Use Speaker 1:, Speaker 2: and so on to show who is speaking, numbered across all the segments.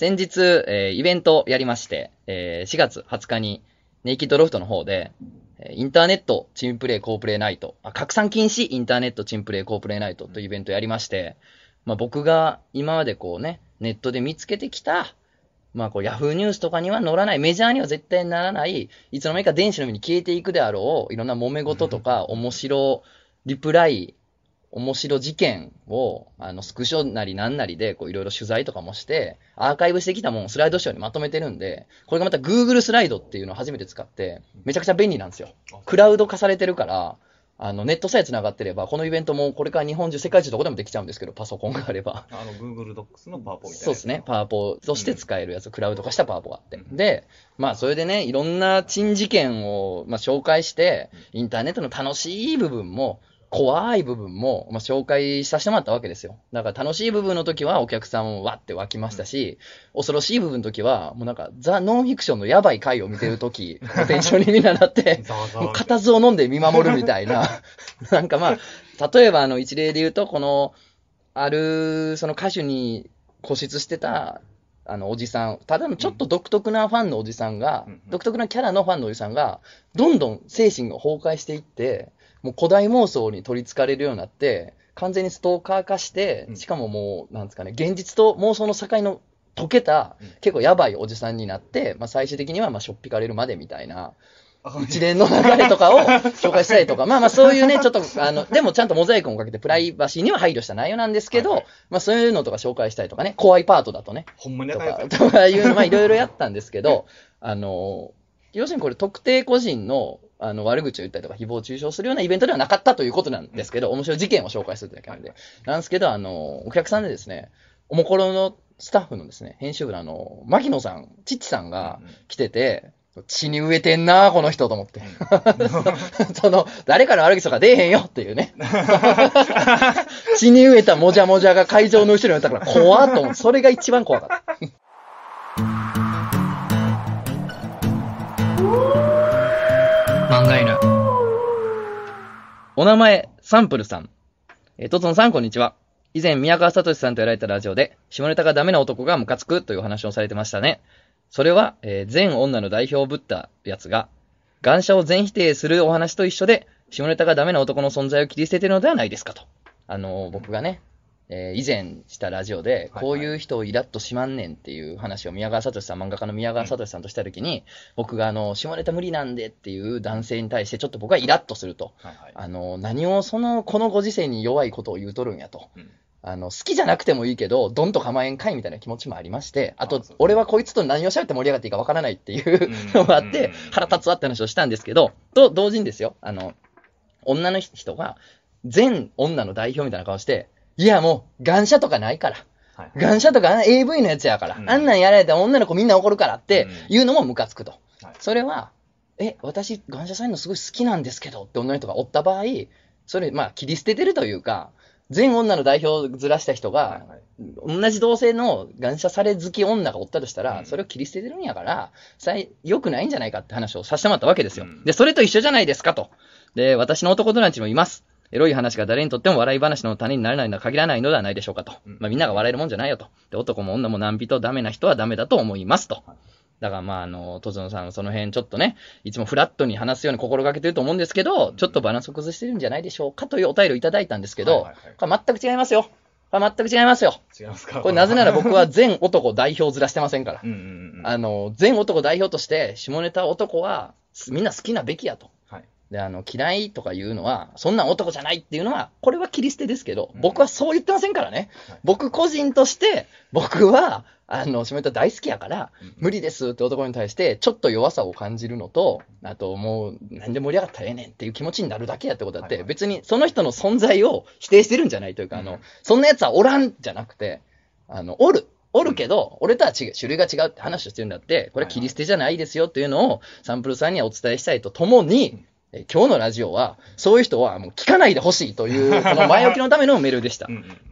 Speaker 1: 先日、えーイベントやりまして、えー4月20日に、ネイキッドロフトの方で、えーインターネットチームプレイコープレイナイト、あ拡散禁止インターネットチームプレイコープレイナイトというイベントやりまして、まあ僕が今までこうね、ネットで見つけてきた、まあこうヤフーニュースとかには載らない、メジャーには絶対ならない、いつの間にか電子の上に消えていくであろう、いろんな揉め事とか、面白リプライ、面白事件を、あの、スクショなりなんなりで、こういろいろ取材とかもして、アーカイブしてきたもんをスライドショーにまとめてるんで、これがまた Google スライドっていうのを初めて使って、めちゃくちゃ便利なんですよ。クラウド化されてるから、あの、ネットさえ繋がってれば、このイベントもこれから日本中、世界中どこでもできちゃうんですけど、パソコンがあれば。
Speaker 2: あの、Google Docs のパワポみたいな。
Speaker 1: そうですね。。パワポとして使えるやつ、クラウド化したパワポがあって。で、まあ、それでね、いろんな珍事件を、まあ、紹介して、インターネットの楽しい部分も、怖い部分も、まあ、紹介させてもらったわけですよ。だから楽しい部分の時はお客さんもわって湧きましたし、恐ろしい部分の時は、もうなんか、ザ・ノンフィクションのやばい回を見てる時、テンションにみんななって。もう固唾を飲んで見守るみたいな。なんかまあ、例えばあの一例で言うと、この、ある、その歌手に固執してた、あのおじさん、ただのちょっと独特なファンのおじさんが、
Speaker 2: うん
Speaker 1: 独特なキャラのファンのおじさんが、どんどん精神が崩壊していって、もう古代妄想に取り憑かれるようになって、完全にストーカー化して
Speaker 2: う、ん。
Speaker 1: しかももう、なんですかね、現実と妄想の境の溶けた
Speaker 2: うん、
Speaker 1: 結構やばいおじさんになって、まあ最終的にはまあしょっぴかれるまでみたいな、
Speaker 2: あ
Speaker 1: 一連の流れとかを 紹介したりとか、まあまあそういうね、ちょっと、あの、でもちゃんとモザイクをかけてプライバシーには配慮した内容なんですけど、
Speaker 2: はいはい。
Speaker 1: まあそういうのとか紹介したりとかね、怖いパートだとね、
Speaker 2: ほんまに
Speaker 1: とか、
Speaker 2: 仲良く
Speaker 1: とかいうの、まあいろいろやったんですけど、あの、要するにこれ特定個人の、あの、悪口を言ったりとか、誹謗中傷するようなイベントではなかったということなんですけど、面白い事件を紹介するだけなんで。なんですけど、あの、お客さんでですね、おもころのスタッフのですね、編集部のあの、牧野さん、チッチさんが来てて、血に植えてんなこの人と思って。その、誰から悪口とか出えへんよっていうね。血に植えたもじゃもじゃが会場の後ろにいたから怖っと思って、それが一番怖かった。
Speaker 3: 漫画犬。
Speaker 1: お名前、サンプルさん。え、とつのさん、こんにちは。以前、宮川聡さんとやられたラジオで、下ネタがダメな男がムカつくという話をされてましたね。それは、えー全女の代表をぶったやつが、願者を全否定するお話と一緒で、下ネタがダメな男の存在を切り捨ててるのではないですかと。あのー僕がね、えー以前したラジオで、
Speaker 2: はい
Speaker 1: こういう人をイラッとしまんねんっていう話を宮川聡さん、漫画家の宮川聡さんとしたときに、僕があの、下ネタ無理なんでっていう男性に対してちょっと僕はイラッとすると。
Speaker 2: はいはい。
Speaker 1: あの、何をその、このご時世に弱いことを言うとるんやと。
Speaker 2: うん
Speaker 1: あの、好きじゃなくてもいいけど、どんと構えんかいみたいな気持ちもありまして、あと俺はこいつと何を喋って盛り上がっていいかわからないっていう
Speaker 2: うん
Speaker 1: のがあって
Speaker 2: うん、
Speaker 1: 腹立つわって話をしたんですけど、と同時にですよ、あの、女の人が、全女の代表みたいな顔して、いやもう、願者とかないから。
Speaker 2: はい
Speaker 1: 願者とかあ AV のやつやから、
Speaker 2: うん
Speaker 1: あんなんやられたら女の子みんな怒るからって
Speaker 2: うん
Speaker 1: いうのもムカつくと。
Speaker 2: はい
Speaker 1: それは、え、私、感謝祭のすごい好きなんですけどって女の人がおった場合、それ、まあ、切り捨ててるというか、全女の代表をずらした人が、
Speaker 2: はいはい
Speaker 1: 同じ同性の感謝され好き女がおったとしたら、
Speaker 2: うん
Speaker 1: それを切り捨ててるんやから、さい良くないんじゃないかって話をさせてもらったわけですよ。
Speaker 2: うん
Speaker 1: で、それと一緒じゃないですかと。で、私の男友達もいます。エロい話が誰にとっても笑い話の種にならないのは限らないのではないでしょうかと。
Speaker 2: うん
Speaker 1: まあみんなが笑えるもんじゃないよと。で、男も女も何人ダメな人はダメだと思いますと。だからまああの、とつのさんその辺ちょっとね、いつもフラットに話すように心がけてると思うんですけど、ちょっとバランスを崩してるんじゃないでしょうかというお便りをいただいたんですけど、
Speaker 2: はいはいはい
Speaker 1: これ全く違いますよ。これ全く違いますよ。
Speaker 2: 違いますか？
Speaker 1: これなぜなら僕は全男代表ずらしてませんから
Speaker 2: う。んうんうん。
Speaker 1: あの、全男代表として、下ネタ男はみんな好きなべきやと。
Speaker 2: はい。
Speaker 1: で、あの、嫌いとかいうのは、そんなん男じゃないっていうのは、これは切り捨てですけど、
Speaker 2: うん。
Speaker 1: 僕はそう言ってませんからね。
Speaker 2: はい。
Speaker 1: 僕個人として、僕は、あの、下ネタ大好きやから
Speaker 2: うん、
Speaker 1: 無理ですって男に対して、ちょっと弱さを感じるのと、あともう、なんで盛り上がったらええねんっていう気持ちになるだけやってことだって、別にその人の存在を否定してるんじゃないというか、あの
Speaker 2: うん、
Speaker 1: そんな奴はおらんじゃなくて、あの、おる。おるけど、俺とは違う、種類が違うって話をしてるんだって、これは切り捨てじゃないですよっていうのを、サンプルさんにはお伝えしたいとともに、え今日のラジオは、そういう人はもう聞かないでほしいという、この前置きのためのメールでした。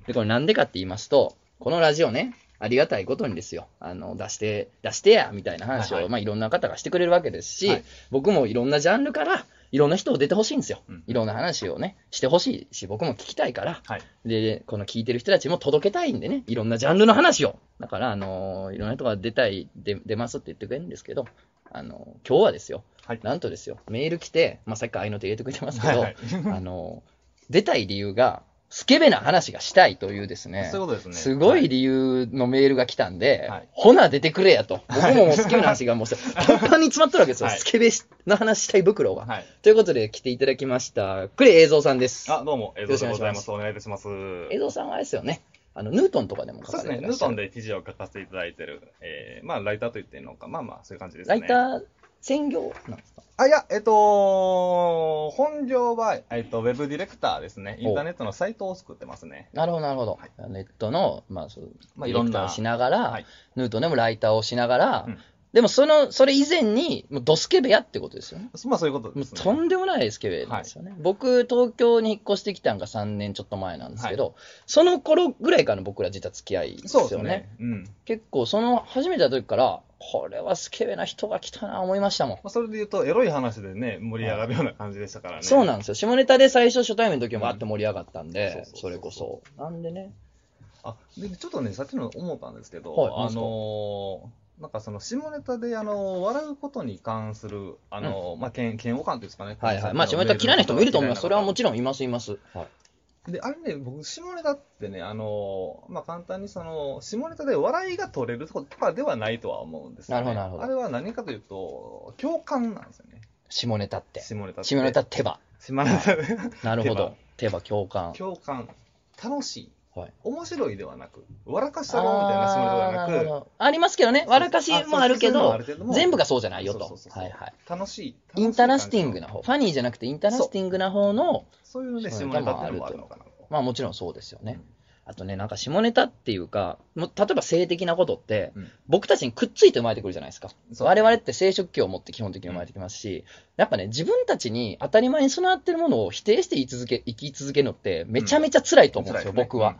Speaker 1: で、これなんでかって言いますと、このラジオね、ありがたいことにですよ、あの、出して、出してや、みたいな話を、
Speaker 2: はいはい
Speaker 1: まあいろんな方がしてくれるわけですし、
Speaker 2: はい
Speaker 1: 僕もいろんなジャンルから、いろんな人を出てほしいんですよ
Speaker 2: うん。
Speaker 1: いろんな話をね、してほしいし、僕も聞きたいから。
Speaker 2: はい。
Speaker 1: で、この聞いてる人たちも届けたいんでね、いろんなジャンルの話を。だから、あのーいろんな人が出たい、出出ますって言ってくれるんですけど、あのー今日はですよ、
Speaker 2: はい
Speaker 1: なんとですよ、メール来て、まあ、さっきから愛の手入れてくれてますけど、
Speaker 2: はいはい
Speaker 1: あのー出たい理由が、スケベな話がしたいというですね、
Speaker 2: そういうことですね。
Speaker 1: すごい理由のメールが来たんで、
Speaker 2: はい
Speaker 1: ほな出てくれやと。僕ももうスケベな話がもうパンパンに詰まってるわけですよ。
Speaker 2: はい
Speaker 1: スケベの話したい袋が。
Speaker 2: はい。
Speaker 1: ということで来ていただきました、クレイ映像さんです。
Speaker 2: あ、どうも、映像でございます。
Speaker 1: よ
Speaker 2: お願いいたします。
Speaker 1: 映像さんはあれですよね。あの、ヌートンとかでも書
Speaker 2: そうですね、
Speaker 1: かれてらっしゃる。
Speaker 2: ヌートンで記事を書かせていただいてる、えー、まあ、ライターと言っていいのか、まあまあ、そういう感じですね。
Speaker 1: ライター専業なんですか？
Speaker 2: あ、いや、えっと、本業は、えっと、ウェブディレクターですね。インターネットのサイトを作ってますね。
Speaker 1: なるほど、なるほど。ネットの、まあ、そう、
Speaker 2: まあ
Speaker 1: ディレクターをしながら、
Speaker 2: はい
Speaker 1: ヌートンでもライターをしながら、
Speaker 2: うん
Speaker 1: でもその、それ以前に、もうドスケベやってことですよね。
Speaker 2: まあ、そういうことですね。
Speaker 1: とんでもないスケベなんですよね。僕、東京に引っ越してきたんが3年ちょっと前なんですけど、その頃ぐらいから僕ら実は付き合いです
Speaker 2: そう
Speaker 1: よね。
Speaker 2: ですね。うん。ま
Speaker 1: 結構、その、初めた時から、これはスケベな人が来たな思いましたもん。
Speaker 2: あ、それで言うと、エロい話でね、盛り上がるような感じでしたからね。
Speaker 1: そうなんですよ。下ネタで最初初対面の時もあって盛り上がったん
Speaker 2: うん
Speaker 1: で、
Speaker 2: そ
Speaker 1: れこそ。なんでね。
Speaker 2: あ、で、ちょっとね、さっきの思ったんですけど、
Speaker 1: はい
Speaker 2: あのーなんかその下ネタで、あの笑うことに関する、あのまあ、嫌嫌悪感っていうんですかね。
Speaker 1: はいはい。まあ、下ネタ嫌いな人もいると思います。それはも
Speaker 2: ち
Speaker 1: ちろんいます、います。はい。
Speaker 2: で、あれね、僕、下ネタってね、あのまあ、簡単にその、下ネタで笑いが取れるとかではないとは思うんですよ、ね。
Speaker 1: なるほどなるほど
Speaker 2: あれは何かというと、共感なんですよね。
Speaker 1: 下ネタって。
Speaker 2: 下ネタって。
Speaker 1: 下ネタ手羽。
Speaker 2: 下ネタで。
Speaker 1: なるほど。手羽共感。
Speaker 2: 共感。楽しい。
Speaker 1: はい。
Speaker 2: 面白いではなく、笑かしたろうみたいな下ネタではなく、
Speaker 1: どありますけどね。笑かしもあるけど、全部
Speaker 2: が
Speaker 1: がそうじゃないよと。
Speaker 2: 楽しい。
Speaker 1: インタラスティング
Speaker 2: な。
Speaker 1: な方。ファニーじゃなくてインタラスティングな方の、
Speaker 2: そういうので下ネタっていうのもあるのかなと。
Speaker 1: まあもちろんそうですよね。あとね、なんか下ネタっていうか、もう例えば性的なことって、
Speaker 2: うん
Speaker 1: 僕たちにくっついて生まれてくるじゃないですか。
Speaker 2: そう
Speaker 1: 我々って生殖器を持って基本的に生まれてきますし、やっぱね、自分たちに当たり前に備わってるものを否定して言い続け、生き続けるのってめちゃめちゃ辛いと思うんですよ、
Speaker 2: 辛いね
Speaker 1: 僕は。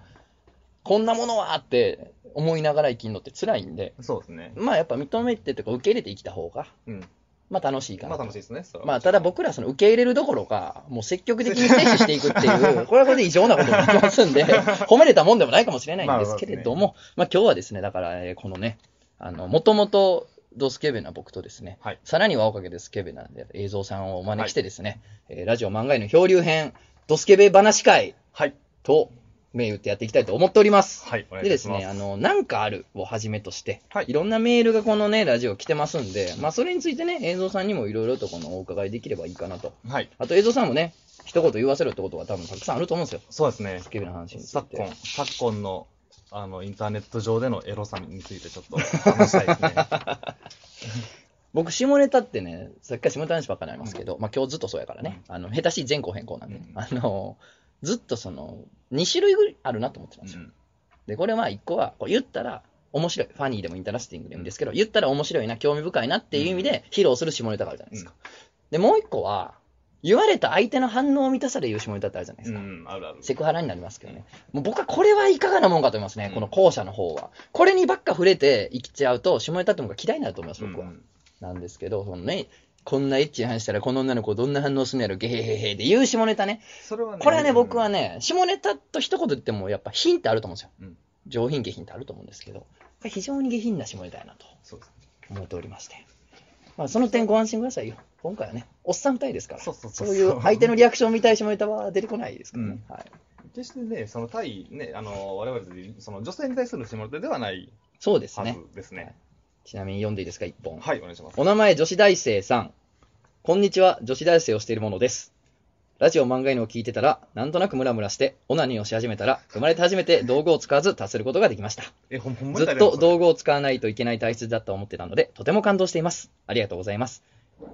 Speaker 1: こんなものはって思いながら生きるのって辛いんで、
Speaker 2: うんそうですね。
Speaker 1: まあやっぱ認めてとか受け入れて生きた方が、
Speaker 2: うん。
Speaker 1: まあ楽しいかなと。
Speaker 2: まあ楽しいですね。
Speaker 1: まあ、ただ僕らその受け入れるどころか、もう積極的に摂取していくっていう、これはこれで異常なことになってますんで、褒めれたもんでもないかもしれないんですけれども、まあ今日はですね、だから、えーこのね、あの、もともとドスケベな僕とですね、
Speaker 2: はい
Speaker 1: さらにはおかげでスケベなんで、映像さんをお招きしてですね、えーラジオ漫画への漂流編、ドスケベ話会
Speaker 2: はい。
Speaker 1: と、銘打ってやっていきたいと思っております。
Speaker 2: はい。お願い
Speaker 1: で
Speaker 2: いたします。
Speaker 1: ですね、あの、なんかあるをはじめとして、
Speaker 2: はい
Speaker 1: いろんなメールがこのね、ラジオ来てますんで、まあ、それについてね、映像さんにもいろいろとこのお伺いできればいいかなと。
Speaker 2: はい。
Speaker 1: あと映像さんもね、一言言わせろってことが多分たくさんあると思うんですよ。
Speaker 2: そうですね
Speaker 1: ス。ケベな話について。
Speaker 2: 昨今、昨今の、あの、インターネット上でのエロさについてちょっと話したいですね。
Speaker 1: 僕、下ネタってね、さっきから下ネタの話ばっかりになりますけど、まあ今日ずっとそうやからね、あの、下手しい前後変更なんで、
Speaker 2: うん
Speaker 1: あの、ずっとその、2種類ぐらいあるなと思ってたんですよ。
Speaker 2: うん
Speaker 1: で、これは1個は、こう言ったら、面白い。ファニーでもインタラスティングでもいいんですけど、言ったら面白いな、興味深いなっていう意味で披露する下ネタがあるじゃないですか。で、もう1個は、言われた相手の反応を満たされる下ネタってあるじゃないですか。
Speaker 2: うん、あるある。
Speaker 1: セクハラになりますけどね。もう僕はこれはいかがなもんかと思いますね、
Speaker 2: うん
Speaker 1: この後者の方は。これにばっか触れて生きちゃうと、下ネタってものが嫌いになると思います、僕は。
Speaker 2: うん
Speaker 1: なんですけど、そのね、こんなエッチな話したら、この女の子どんな反応するんやろ、ゲヘヘヘで言う下ネタね。
Speaker 2: それはね、
Speaker 1: これはね、僕は
Speaker 2: ね、
Speaker 1: ね、下ネタと一言言っても、やっぱ品ってあると思うんですよ。
Speaker 2: うん
Speaker 1: 上品下品ってあると思うんですけど、非常に下品な下ネタやなと思っておりまして。まあ、その点ご安心くださいよ。今回はね、おっさん二人ですから、
Speaker 2: そうそうそう
Speaker 1: そういう相手のリアクションを見たい下ネタは出てこないですからね。
Speaker 2: うん
Speaker 1: はい、
Speaker 2: 決してね、その対、ね、あの、我々でその女性に対する下ネタではないは
Speaker 1: そうですね。
Speaker 2: ずですね。
Speaker 1: ちなみに読んでいいですか、一本。
Speaker 2: はい、お願いします。
Speaker 1: お名前、女子大生さん。こんにちは、女子大生をしているものです。ラジオ漫画犬を聞いてたら、なんとなくムラムラして、オナニーをし始めたら、生まれて初めて道具を使わず達することができました。
Speaker 2: え、ほんま
Speaker 1: ずっと道具を使わないといけない体質だと思ってたので、とても感動しています。ありがとうございます。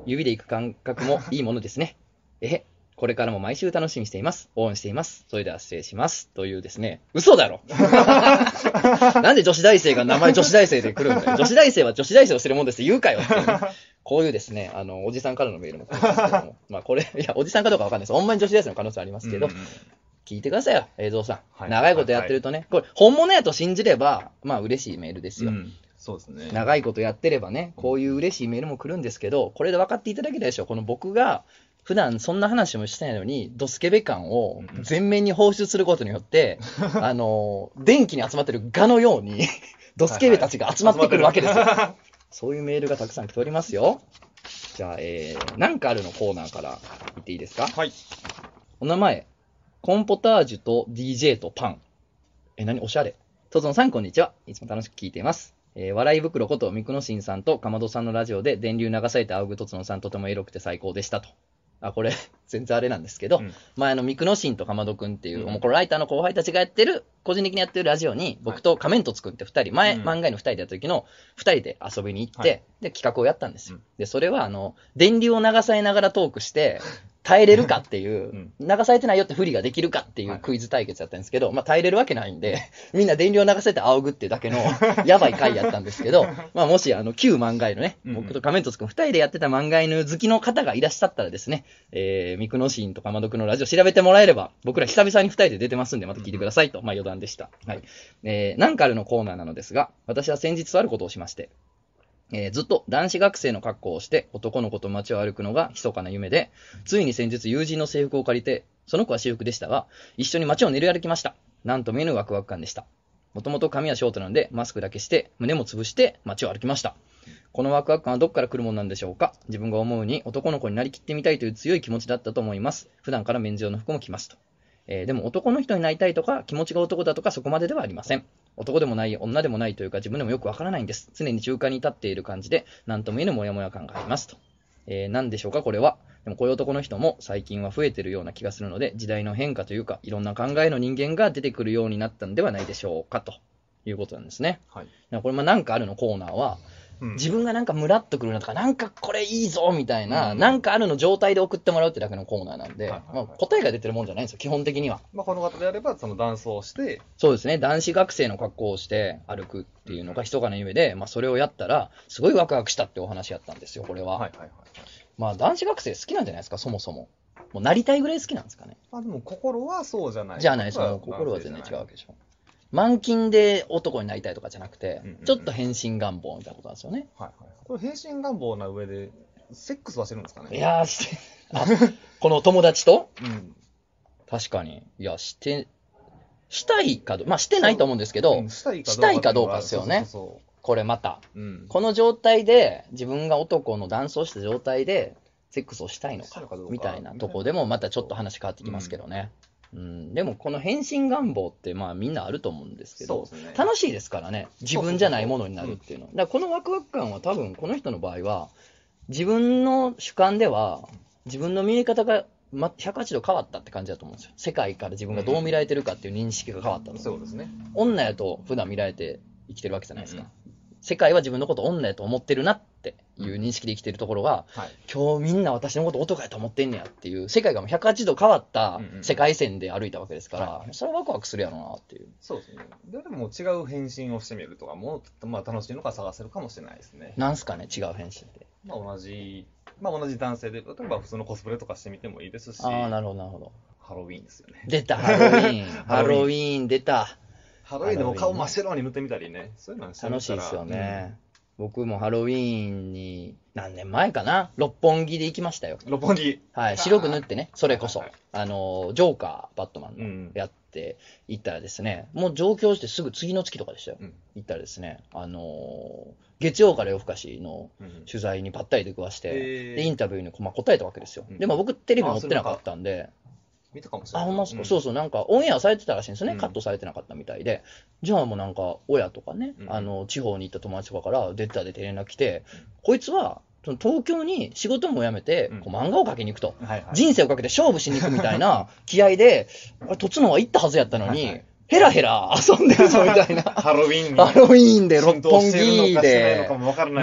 Speaker 1: 指で行く感覚もいいものですね。えへ、これからも毎週楽しみにしています。応援しています。それでは失礼します。というですね、嘘だろ なんで女子大生が名前女子大生で来るんだよ。女子大生は女子大生をしてるもんですって言うかよっていうねこういうですね、あの、おじさんからのメールも来るんですけども、まあこれ、いや、おじさんかどうかわかんないです。ほんまに女子大生の可能性ありますけど、
Speaker 2: うん
Speaker 1: 聞いてくださいよ、映像さん。
Speaker 2: はい
Speaker 1: 長いことやってるとね、これ、本物やと信じれば、まあ嬉しいメールですよ。
Speaker 2: うんそうですね。
Speaker 1: 長いことやってればね、こういう嬉しいメールも来るんですけど、これで分かっていただけたでしょう。この僕が普段そんな話もしてないのに、ドスケベ感を全面に放出することによって、あの、電気に集まってる蛾のように、ドスケベたちが集まってくるわけですよ。そういうメールがたくさん来ておりますよ。じゃあ、えー、なんかあるのコーナーから言っていいですか？
Speaker 2: はい。
Speaker 1: お名前、コーンポタージュと DJ とパン。え、何？おしゃれ。とつのさん、こんにちは。いつも楽しく聞いています。えー笑い袋こと、ミクノシンさんとかまどさんのラジオで電流流されて仰ぐとつのさん、とてもエロくて最高でしたと。あ、これ、全然あれなんですけど、
Speaker 2: うん。
Speaker 1: 前あの、ミクノシンとかまどくんっていう、
Speaker 2: うん。
Speaker 1: もうこれライターの後輩たちがやってる、個人的にやってるラジオに、僕と仮面とつくんって二人、前、
Speaker 2: うん。
Speaker 1: 漫画の二人でやった時の、二人で遊びに行って、
Speaker 2: はい。
Speaker 1: で、企画をやったんですよ。
Speaker 2: うん。
Speaker 1: で、それはあの、電流を流されながらトークして、耐えれるかっていう、流されてないよって不利ができるかっていうクイズ対決だったんですけど、まあ耐えれるわけないんで、みんな電流を流せて仰ぐっていうだけの やばい回やったんですけど、まあもしあの旧漫画犬ね、
Speaker 2: うん
Speaker 1: 僕と仮面とつくん二人でやってた漫画犬好きの方がいらっしゃったらですね、えー、ミクノシーンとかまどくのラジオ調べてもらえれば、僕ら久々に二人で出てますんで、また聞いてくださいと、まあ余談でした。はい。えー、なんかあるのコーナーなのですが、私は先日とあることをしまして、えーずっと男子学生の格好をして男の子と街を歩くのが密かな夢で、ついに先日友人の制服を借りて、その子は私服でしたが、一緒に街を練り歩きました。なんと見ぬワクワク感でした。もともと髪はショートなので、マスクだけして、胸も潰して街を歩きました。このワクワク感はどこから来るものなんでしょうか？自分が思うに男の子になりきってみたいという強い気持ちだったと思います。普段からメンズ用の服も着ますと。えーでも男の人になりたいとか、気持ちが男だとかそこまでではありません。男でもない、女でもないというか自分でもよくわからないんです。常に中間に立っている感じで、なんとも言えぬモヤモヤ感がありますと。えー、何でしょうかこれは。でもこういう男の人も最近は増えてるような気がするので、時代の変化というか、いろんな考えの人間が出てくるようになったんではないでしょうかということなんですね。
Speaker 2: はい。
Speaker 1: これ、まあなんかあるのコーナーは、
Speaker 2: うん
Speaker 1: 自分がなんかムラっとくるなとか、なんかこれいいぞみたいな、
Speaker 2: うん
Speaker 1: なんかあるの状態で送ってもらうってだけのコーナーなんで、
Speaker 2: はいはいはい
Speaker 1: まあ、答えが出てるもんじゃないんですよ、基本的には。
Speaker 2: まあ、この方であれば、そのダンスをして、
Speaker 1: そうですね、男子学生の格好をして歩くっていうのが密かな夢で、まあ、それをやったら、すごいワクワクしたってお話やったんですよ、これは。
Speaker 2: はいはいはい。
Speaker 1: まあ、男子学生好きなんじゃないですか、そもそも。もうなりたいぐらい好きなんですかね。
Speaker 2: まあ、でも心はそうじゃない。
Speaker 1: じゃあないですか、心は全然違うわけでしょ。満勤で男になりたいとかじゃなくて
Speaker 2: うんうんう、ん
Speaker 1: ちょっと変身願望みたいなことなんですよね。
Speaker 2: はいはい。これ、変身願望な上で、セックスはしてるんですかね？
Speaker 1: いやー、して、あこの友達と？
Speaker 2: うん。
Speaker 1: 確かに。いや、して、したいかど、まあしてないと思うんですけど、
Speaker 2: うんしたいかどうか
Speaker 1: ですよね
Speaker 2: そうそう
Speaker 1: これまた。
Speaker 2: そううん。
Speaker 1: この状態で、自分が男のダンスをした状態で、セックスをしたいのかみたいなとこでもまたちょっと話変わってきますけどね。うん、でもこの変身願望ってまあみんなあると思うんですけど、
Speaker 2: ね
Speaker 1: 楽しいですからね。自分じゃないものになるっていうの。だからこのワクワク感は多分この人の場合は、自分の主観では、自分の見え方がま180度変わったって感じだと思うんですよ。世界から自分がどう見られてるかっていう認識が変わったと。
Speaker 2: そうですね。
Speaker 1: 女やと普段見られて生きてるわけじゃないですか。
Speaker 2: うん
Speaker 1: 世界は自分のこと女やと思ってるなっていう認識で生きてるところが、
Speaker 2: はい。
Speaker 1: 今日みんな私のこと男やと思ってんねやっていう、世界がもう180度変わった
Speaker 2: うんうん
Speaker 1: 世界線で歩いたわけですから、
Speaker 2: は
Speaker 1: それはワクワクするやろうなっていう。
Speaker 2: そうですね。ででも違う変身をしてみるとかも、まあ楽しいのが探せるかもしれないですね。
Speaker 1: なんすかね、違う変身って。
Speaker 2: まあ同じ、まあ同じ男性で、例えば普通のコスプレとかしてみてもいいですし、
Speaker 1: ああ、なるほど、なるほど。
Speaker 2: ハロウィーンですよね。
Speaker 1: 出た、ハロウィーン。ハ
Speaker 2: ハロウィーン
Speaker 1: ロウィーン出た。
Speaker 2: ハロウィーンでも顔真っ白に塗ってみたりね、そういうの
Speaker 1: 楽しいですよね。僕もハロウィーンに、何年前かな？六本木で行きましたよ。
Speaker 2: うん六本木。
Speaker 1: はい、白く塗ってね、それこそ
Speaker 2: はいはい。
Speaker 1: あの、ジョーカー、バットマン
Speaker 2: うん
Speaker 1: のやって行ったらですね、もう上京してすぐ次の月とかでしたよ。
Speaker 2: うん
Speaker 1: 行ったらですね、あの、月曜から夜更かしの
Speaker 2: うん
Speaker 1: 取材にばったり出くわして、で、インタビューにまあ答えたわけですよ。
Speaker 2: うん
Speaker 1: でも僕テレビ持ってなかったんで、
Speaker 2: 見たかもしれ
Speaker 1: あ、
Speaker 2: ない。
Speaker 1: ほんまっすか、
Speaker 2: うん。
Speaker 1: そうそう、なんかオンエアされてたらしいんですよね、
Speaker 2: うん。
Speaker 1: カットされてなかったみたいで。じゃあもうなんか、親とかね、
Speaker 2: うん。
Speaker 1: あの、地方に行った友達とかから、出たで連絡来て、こいつは、東京に仕事も辞めて、
Speaker 2: うん。
Speaker 1: こう漫画を描きに行くと。人生をかけて勝負しに行くみたいな 気合で、あれ、とつのは行ったはずやったのに、
Speaker 2: はいはい。
Speaker 1: ヘラヘラ遊んでるぞみたいな。
Speaker 2: ハロウィーン。に
Speaker 1: ハロウィーンで六本木で。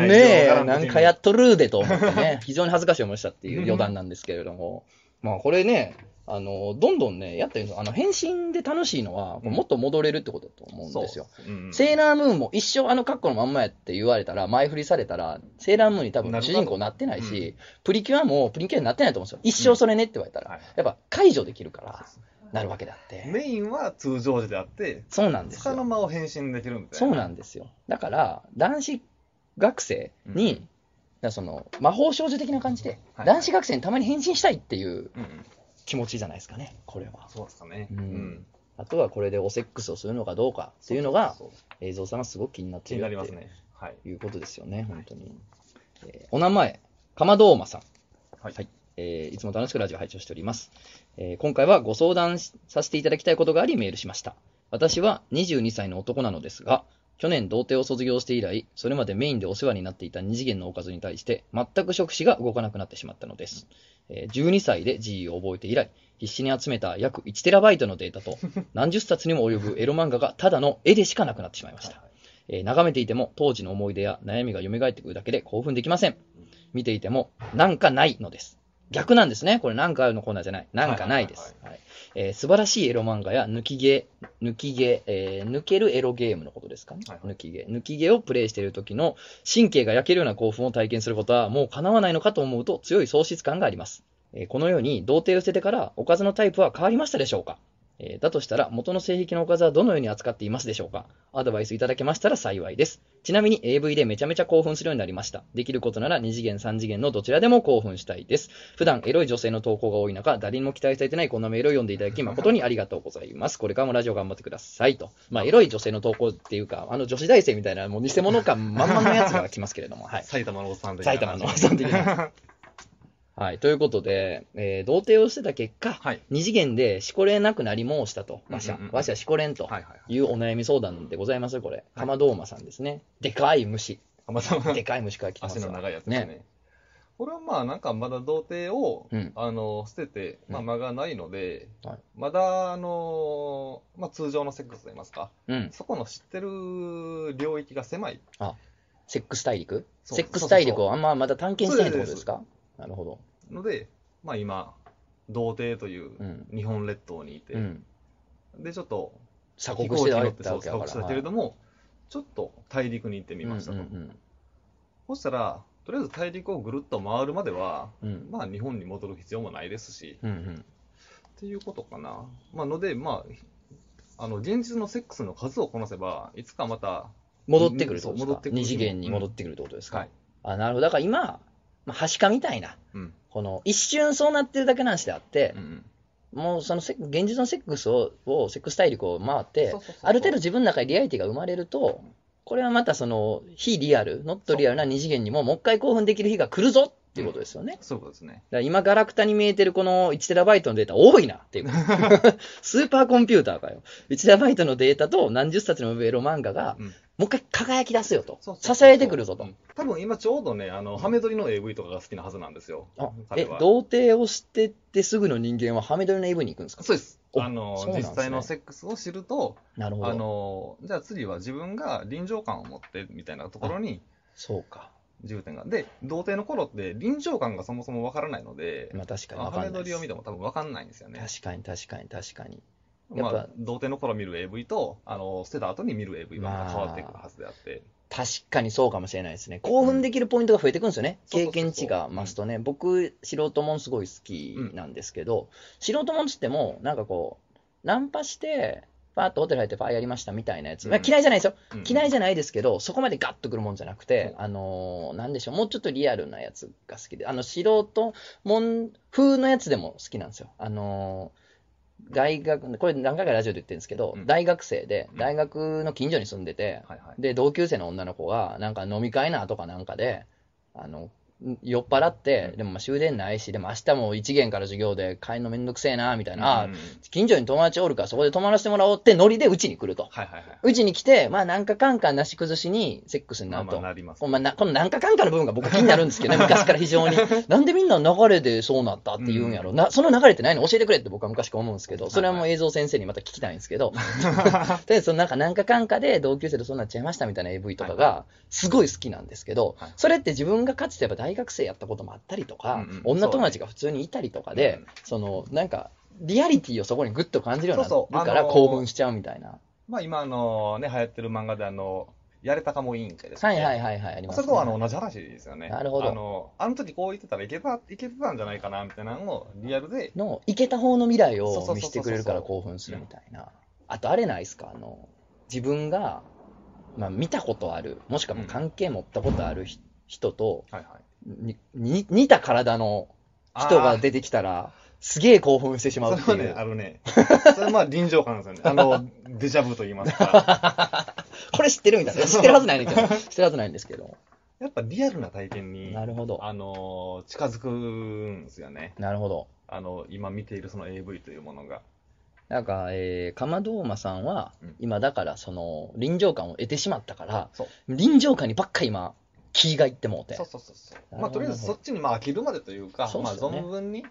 Speaker 1: ねえ、なんかやっとるでと思ってね、非常に恥ずかしい思いしたっていう余談なんですけれども、まあこれね、あの、どんどんね、やったらいいんですよあの、変身で楽しいのは、もっと戻れるってことだと思うんですよ。
Speaker 2: そう。うん
Speaker 1: セーラームーンも一生あの格好のまんまやって言われたら、前振りされたら、セーラームーンに多分主人公なってない
Speaker 2: う
Speaker 1: し、プリキュアもプリキュアになってないと思うんですよ。一生それねって言われたら、
Speaker 2: はい
Speaker 1: やっぱ解除できるから、なるわけであって。
Speaker 2: メインは通常時であって、
Speaker 1: そうなんですよ。
Speaker 2: の間を変身できるんで。
Speaker 1: そうなんですよ。だから、男子学生に、らその魔法少女的な感じで、
Speaker 2: はい
Speaker 1: 男子学生にたまに変身したいっていう
Speaker 2: うんうん。
Speaker 1: 気持ちじゃないですかね、これは。
Speaker 2: そうですかね。
Speaker 1: うんあとはこれでおセックスをするのかどうかっていうのが、映像さんがすごく気になって
Speaker 2: 気
Speaker 1: いるって
Speaker 2: になりますね。はい。
Speaker 1: いうことですよね、本当に。えーお名前、かまどーまさん。
Speaker 2: はい。
Speaker 1: はいえーいつも楽しくラジオを拝聴しております、えー今回はご相談しさせていただきたいことがありメールしました。私は22歳の男なのですが、去年童貞を卒業して以来、それまでメインでお世話になっていた二次元のおかずに対して、全く触手が動かなくなってしまったのです。えー12歳で G を覚えて以来、必死に集めた約 1TB のデータと、何十冊にも及ぶエロ漫画がただの絵でしかなくなってしまいました。えー眺めていても当時の思い出や悩みが蘇ってくるだけで興奮できません。見ていてもなんかないのです。逆なんですね。これなんかあるのコーナーじゃない。なんかないです。はいえー素晴らしいエロ漫画や抜き毛、抜き毛、えー抜けるエロゲームのことですかね。
Speaker 2: はいはい
Speaker 1: 抜き毛。抜き毛をプレイしている時の神経が焼けるような興奮を体験することはもう叶わないのかと思うと強い喪失感があります。えーこのように童貞を捨ててからおかずのタイプは変わりましたでしょうかえーだとしたら、元の性癖のおかずはどのように扱っていますでしょうか？アドバイスいただけましたら幸いです。ちなみに AV でめちゃめちゃ興奮するようになりました。できることなら2次元、3次元のどちらでも興奮したいです。普段エロい女性の投稿が多い中、誰にも期待されてないこんなメールを読んでいただき誠にありがとうございます。これからもラジオ頑張ってくださいと。まあ、エロい女性の投稿っていうか、あの女子大生みたいな、もう偽物感満々のやつが来ますけれども、はい。
Speaker 2: 埼玉のおっさんで。
Speaker 1: 埼玉のおっさん的な。はい。ということで、えー童貞をしてた結果、
Speaker 2: はい。
Speaker 1: 二次元でしこれなくなり申したと。わしゃ
Speaker 2: うんうんう。ん
Speaker 1: わしゃしこれんと
Speaker 2: はいはいはい。
Speaker 1: いうお悩み相談でございます、これ。かまどーまさんですね。でかい虫。
Speaker 2: たまたま
Speaker 1: でかい虫から来てますわ
Speaker 2: 足の長いやつですね。これはまあなんかまだ童貞を、
Speaker 1: うん
Speaker 2: あの捨てて、まあ、
Speaker 1: うん
Speaker 2: 間がないので、
Speaker 1: はい
Speaker 2: まだあの、まあ、通常のセックスといいますか、
Speaker 1: うん。
Speaker 2: そこの知ってる領域が狭い。
Speaker 1: セックス大陸？
Speaker 2: そう
Speaker 1: セックス大陸をあんままだ探検してないってことですか？なるほど。
Speaker 2: ので、まあ、今、童貞という
Speaker 1: うん
Speaker 2: 日本列島にいて、
Speaker 1: うん。
Speaker 2: でちょっと
Speaker 1: 鎖国してられた
Speaker 2: そう
Speaker 1: わけだから。
Speaker 2: したけれども、ちょっと大陸に行ってみましたと。
Speaker 1: うんうん
Speaker 2: そしたら、とりあえず大陸をぐるっと回るまでは、
Speaker 1: うん。うん。
Speaker 2: まあ日本に戻る必要もないですし、
Speaker 1: うんうん。
Speaker 2: っていうことかな。まあ、ので、まあ、あの、現実のセックスの数をこなせば、いつかまた、
Speaker 1: 戻ってくるってことですか？
Speaker 2: そう戻ってくる
Speaker 1: 二次元に戻ってくるってことですか、
Speaker 2: はい。
Speaker 1: あ、なるほど。だから今、まあ、はしかみたいな、
Speaker 2: うん。
Speaker 1: この一瞬そうなってるだけなんしてあって
Speaker 2: う、ん
Speaker 1: もうそのセ現実のセックスを、をセックス大陸を回って
Speaker 2: そうそうそう、そう
Speaker 1: ある程度自分の中にリアリティが生まれると、これはまたその非リアル、ノットリアルな二次元にももう一回興奮できる日が来るぞっていうことですよね。
Speaker 2: そういうことですね。
Speaker 1: だ今、ガラクタに見えてるこの 1TB のデータ多いなっていう。スーパーコンピューターかよ。1TB のデータと何十冊のエロ漫画が、
Speaker 2: うん
Speaker 1: もう一回輝き出すよと。
Speaker 2: そう
Speaker 1: 支えてくるぞと。
Speaker 2: うん多分今ちょうどね、あの、ハメ撮りの AV とかが好きなはずなんですよ。
Speaker 1: あえ童貞を知ってってすぐの人間はハメ撮りの AV に行くんですか？
Speaker 2: そうです。
Speaker 1: お
Speaker 2: あの、
Speaker 1: ね
Speaker 2: 実際のセックスを知ると、
Speaker 1: なるほど。
Speaker 2: あの、じゃあ次は自分が臨場感を持ってみたいなところに
Speaker 1: そうか。
Speaker 2: 重点が。で、童貞の頃って臨場感がそもそもわからないので、
Speaker 1: まあ確かにかんないです。
Speaker 2: りを見ても多分わかんないんですよね。
Speaker 1: 確かに確かに確かに。やっぱ
Speaker 2: まあ、童貞の頃見る AV と、あの、捨てた後に見る AV は変わってくるはずであって。
Speaker 1: 確かにそうかもしれないですね。興奮できるポイントが増えてくるんですよね。
Speaker 2: そうそうそう
Speaker 1: 経験値が増すとね。僕、素人もんすごい好きなんですけど、素人もんつっても、なんかこう、ナンパして、パーッとホテル入ってパーやりましたみたいなやつ。まあ
Speaker 2: うん
Speaker 1: 嫌いじゃないですよ。
Speaker 2: うん
Speaker 1: 嫌いじゃないですけど、そこまでガッとくるもんじゃなくて、
Speaker 2: うん
Speaker 1: あのーなんでしょう、もうちょっとリアルなやつが好きで、あの、素人もん風のやつでも好きなんですよ。あのー大学、これ何回かラジオで言ってるんですけど、
Speaker 2: うん
Speaker 1: 大学生で
Speaker 2: う、ん
Speaker 1: 大学の近所に住んでて、
Speaker 2: はいはい。
Speaker 1: で、同級生の女の子が、なんか飲み会なとかなんかで、あの、酔っ払って
Speaker 2: う、ん
Speaker 1: でもまあ終電ないし、でも明日も一限から授業で帰るのめんどくせえな、みたいな、あ
Speaker 2: うんうん
Speaker 1: 近所に友達おるからそこで泊まらせてもらおうってノリでうちに来ると。
Speaker 2: はいはいはい。
Speaker 1: うちに来て、まあなんかかんかなし崩しにセックスになると。
Speaker 2: まあまあなります
Speaker 1: このまあなこのなんかかんかの部分が僕は気になるんですけどね、昔から非常に。なんでみんな流れでそうなったって言うんやろ。なその流れってないの教えてくれって僕は昔から思うんですけど、それはもう映像先生にまた聞きたいんですけど、で、そのなんかなんかかんかで同級生でそうなっちゃいましたみたいな AV とか
Speaker 2: は
Speaker 1: がすごい好きなんですけど
Speaker 2: はい、
Speaker 1: それって自分がかつてやっぱ大学生やったこともあったりとか
Speaker 2: うんうん、
Speaker 1: 女友達が普通にいたりとかで
Speaker 2: うん、
Speaker 1: そのなんかリアリティをそこにグッと感じるようにな
Speaker 2: そうそう
Speaker 1: るから
Speaker 2: あのー
Speaker 1: 興奮しちゃうみたいな。
Speaker 2: まあ今あのね、流行ってる漫画であの、やれたかも委員会ですね。
Speaker 1: はいはいはいはい、ありますね。
Speaker 2: それとあの同じ話ですよね。
Speaker 1: なるほど
Speaker 2: あの、あの時こう言ってたらいけた、いけてたんじゃないかな、みたいなのをリアルで、
Speaker 1: の、いけた方の未来を
Speaker 2: そうそうそうそう
Speaker 1: 見せてくれるから興奮するみたいな。あと、あれないですか？あの、自分が、まあ、見たことある、もしくはもう関係持ったことあるひ人と、
Speaker 2: はいはい。
Speaker 1: にに似た体の人が出てきたら、すげえ興奮してしまうっていう。
Speaker 2: それはね、あるね。それはまあ臨場感ですよね。あの、デジャブと言いますか。
Speaker 1: これ知ってるみたいな。知ってるはずないねんけど。知ってるはずないんですけど。
Speaker 2: やっぱリアルな体験に、
Speaker 1: なるほど。
Speaker 2: あの、近づくんですよね。
Speaker 1: なるほど。
Speaker 2: あの、今見ているその AV というものが。
Speaker 1: なんか、えー、かまどーまさんは
Speaker 2: うん、
Speaker 1: 今だから、その、臨場感を得てしまったから。臨場感にばっか今、気がいってもうて
Speaker 2: そう。そうそうそう。まあ、とりあえずそっちにまあ飽きるまでというか、まあ、
Speaker 1: そうっすよね
Speaker 2: 存分に、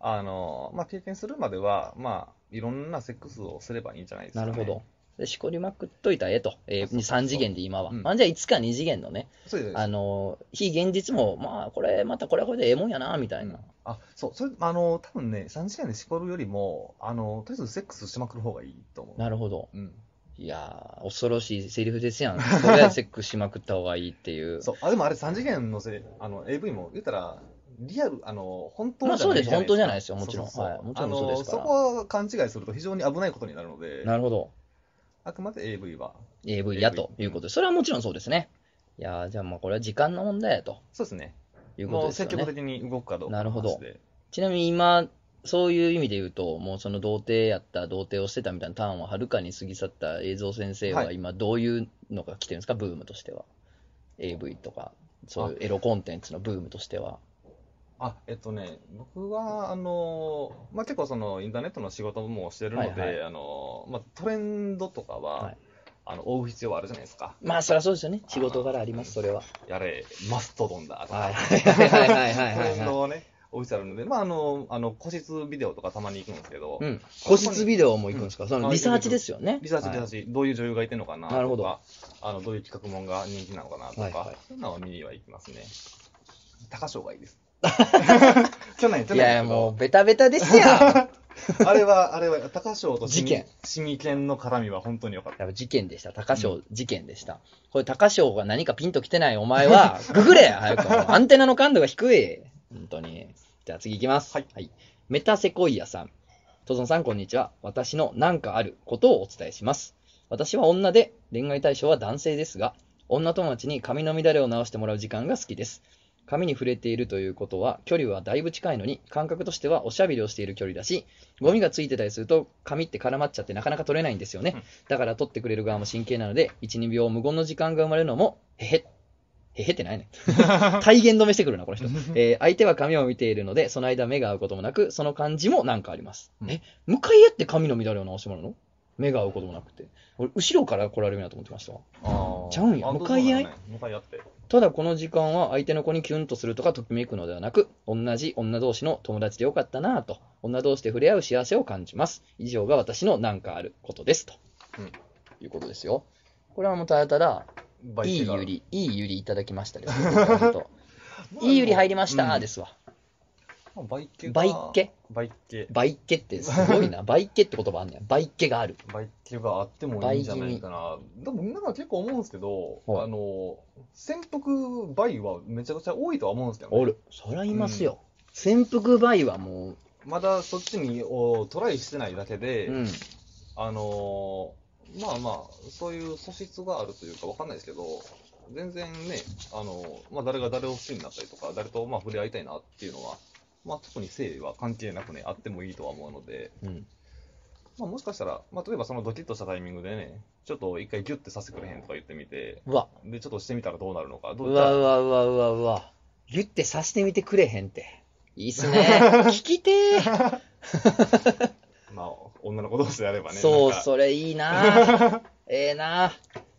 Speaker 2: あの、まあ、経験するまでは、まあ、いろんなセックスをすればいいんじゃないですか、ね。
Speaker 1: なるほど。。で、しこりまくっといたらええと。えー、
Speaker 2: そうそうそう
Speaker 1: 3次元で今は。
Speaker 2: うん
Speaker 1: あじゃあ、いつか2次元のね。あのー、非現実も、まあ、これ、またこれはこれでええもんやな、みたいな。
Speaker 2: あ、そう、それ、あの、多分ね、3時間で絞るよりも、あの、とりあえずセックスしまくる方がいいと思う。
Speaker 1: なるほど。
Speaker 2: うん。
Speaker 1: いやー、恐ろしいセリフですやん。とりあえずセックスしまくった方がいいっていう。
Speaker 2: そう、あ、でもあれ3次元のせあの、AV も言ったら、リアル、あの、本当
Speaker 1: まあそうです本当じゃないですよ
Speaker 2: か
Speaker 1: もちろん
Speaker 2: そうそうそう
Speaker 1: はいもちろんそうですから
Speaker 2: あのそこは勘違いすると非常に危ないことになるので、
Speaker 1: なるほど。
Speaker 2: あくまで AV は。
Speaker 1: AV やということで。それはもちろんそうですね。いやー、じゃあまあこれは時間の問題やと
Speaker 2: そうですね。
Speaker 1: いうことですよね。
Speaker 2: 積極的に動くかどうか
Speaker 1: なるほどちなみに今、そういう意味で言うと、もうその童貞やった、童貞をしてたみたいなターンをはるかに過ぎ去った映像先生は
Speaker 2: はい
Speaker 1: 今どういうのが来てるんですか、ブームとしては。AV とか、そういうエロコンテンツのブームとしては。
Speaker 2: あ、えっとね、僕は、あの、まあ、結構その、インターネットの仕事もしてるので、
Speaker 1: はいはい
Speaker 2: あの、まあ、トレンドとかは、
Speaker 1: はい
Speaker 2: あの、追う必要はあるじゃないですか。
Speaker 1: まあそりゃそうですよね。仕事柄あります、それは。
Speaker 2: やれ、マストドンだとか。
Speaker 1: はいはいはいはいはいはい
Speaker 2: トレン
Speaker 1: はい。
Speaker 2: ドをね、追う必要あるので、まあ、あの、あの、個室ビデオとかたまに行くんですけど、
Speaker 1: うん。個室ビデオも行くんですか、そのリサーチですよね？
Speaker 2: リサーチ、リサ
Speaker 1: はい
Speaker 2: ーチ、どういう女優がいてるのかなとか、
Speaker 1: なるほど
Speaker 2: あの、どういう企画もんが人気なのかなとか、
Speaker 1: はいはい
Speaker 2: そういうのは見には行きますね。高賞がいいです。去年、去年
Speaker 1: いやもう、ベタベタですやん。や
Speaker 2: あれは、あれは、高賞と
Speaker 1: 事件
Speaker 2: シミケンの絡みは本当に良かった。
Speaker 1: っぱ事件でした。高賞、事件でした。これ、高賞が何かピンと来てないお前は、ググれ早く。アンテナの感度が低い。本当に。じゃあ次行きます。
Speaker 2: はい。
Speaker 1: メタセコイアさん。トゾンさん、こんにちは。私のなんかあることをお伝えします。私は女で、恋愛対象は男性ですが、女友達に髪の乱れを直してもらう時間が好きです。髪に触れているということは、距離はだいぶ近いのに、感覚としてはおしゃべりをしている距離だし、ゴミがついてたりすると、髪って絡まっちゃってなかなか取れないんですよね。
Speaker 2: うん
Speaker 1: だから取ってくれる側も真剣なので、1、2秒無言の時間が生まれるのも、へへ。へへってないね。体言止めしてくるな、この人。えー相手は髪を見ているので、その間目が合うこともなく、その感じもなんかあります。
Speaker 2: うん
Speaker 1: え、向かい合って髪の乱れを直してもらうの？目が合うこともなくて。俺、後ろから来られるなと思ってましたわ。ちゃうんや
Speaker 2: あ
Speaker 1: 向かい合い？
Speaker 2: ね向かい合って。
Speaker 1: ただこの時間は相手の子にキュンとするとかときめくのではなく、同じ女同士の友達でよかったなぁと、女同士で触れ合う幸せを感じます。以上が私のなんかあることです。と、
Speaker 2: うん
Speaker 1: いうことですよ。これはもうただただ、いいゆり、いいゆりいただきましたです。僕から言うといいゆり入りました
Speaker 2: うん
Speaker 1: ですわ。
Speaker 2: まあバイケが
Speaker 1: バイケ
Speaker 2: バイケ。
Speaker 1: バイケってすごいな。バイケって言葉あんねん。バイケがある。
Speaker 2: バイケがあってもいいんじゃないかな。でもみんなが結構思うんですけど、
Speaker 1: はい
Speaker 2: あの、潜伏バイはめちゃくちゃ多いとは思うんですけどね。
Speaker 1: おる。そりゃいますよ。潜伏バイはも
Speaker 2: まだそっちにをトライしてないだけで、
Speaker 1: う、うん。
Speaker 2: あのーまあまあ、そういう素質があるというかわかんないですけど、全然ね、あのーまあ誰が誰を好きになったりとか、誰とまあ触れ合いたいなっていうのは、まあ特に性は関係なくね、あってもいいとは思うので、
Speaker 1: うん。
Speaker 2: まあもしかしたら、まあ例えばそのドキッとしたタイミングでね、ちょっと一回ギュッてさせてくれへんとか言ってみて、
Speaker 1: うわ。
Speaker 2: で、ちょっとしてみたらどうなるのか、ど
Speaker 1: うわうわうわうわうわ。ギュってさしてみてくれへんって。いいっすね。聞きてー。
Speaker 2: まあ、女の子同士であればね。
Speaker 1: そう、それいいな ええな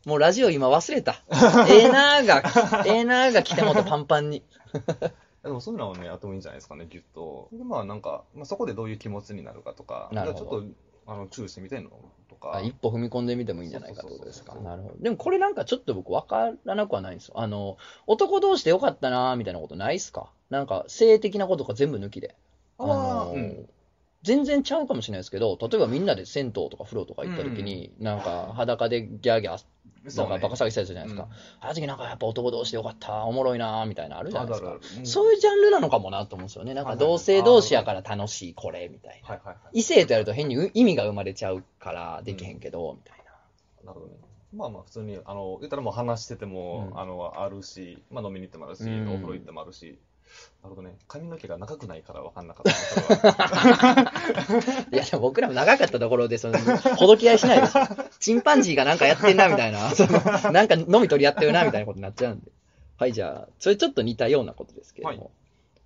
Speaker 1: もうラジオ今忘れた。ええなーが、ええなーが来てもっとパンパンに。
Speaker 2: でもそういうのはね、やってもいいんじゃないですかね、ギュッと。で、まあなんか、まあ、そこでどういう気持ちになるかとか、
Speaker 1: なるほど
Speaker 2: ちょっと、あの、チューしてみたいのとか。
Speaker 1: あ一歩踏み込んでみてもいいんじゃないかってことですか。なるほど。でもこれなんかちょっと僕分からなくはないんですよ。あの、男同士でよかったなーみたいなことないっすか？なんか性的なこととか全部抜きで。
Speaker 2: あ
Speaker 1: あの
Speaker 2: ーうん
Speaker 1: 全然ちゃうかもしれないですけど、例えばみんなで銭湯とか風呂とか行った時に、なんか裸でギャーギャー、
Speaker 2: そうんね
Speaker 1: なかバカ騒ぎしたやつじゃないですか。あの時なんかやっぱ男同士でよかった、おもろいなーみたいなのあるじゃないですかそういうジャンルなのかもなと思うんですよね。なんか同性同士やから楽しい、これ、みたいな。
Speaker 2: はいはいはい。
Speaker 1: 異性とやると変に意味が生まれちゃうからできへんけど、みたいな。
Speaker 2: なるほどね。まあまあ普通に、あの、言ったらもう話してても、
Speaker 1: うん
Speaker 2: あの、あるし、まあ飲みに行ってもあるし、
Speaker 1: うん
Speaker 2: お風呂行ってもあるし、なるほどね。髪の毛が長くないから分かんなかった。
Speaker 1: いや、でも僕らも長かったところで、その、ほどき合いしないです。チンパンジーがなんかやってんな、みたいな。そのなんか飲み取り合ってるな、みたいなことになっちゃうんで。はい、じゃあ、それちょっと似たようなことですけれども。
Speaker 2: はい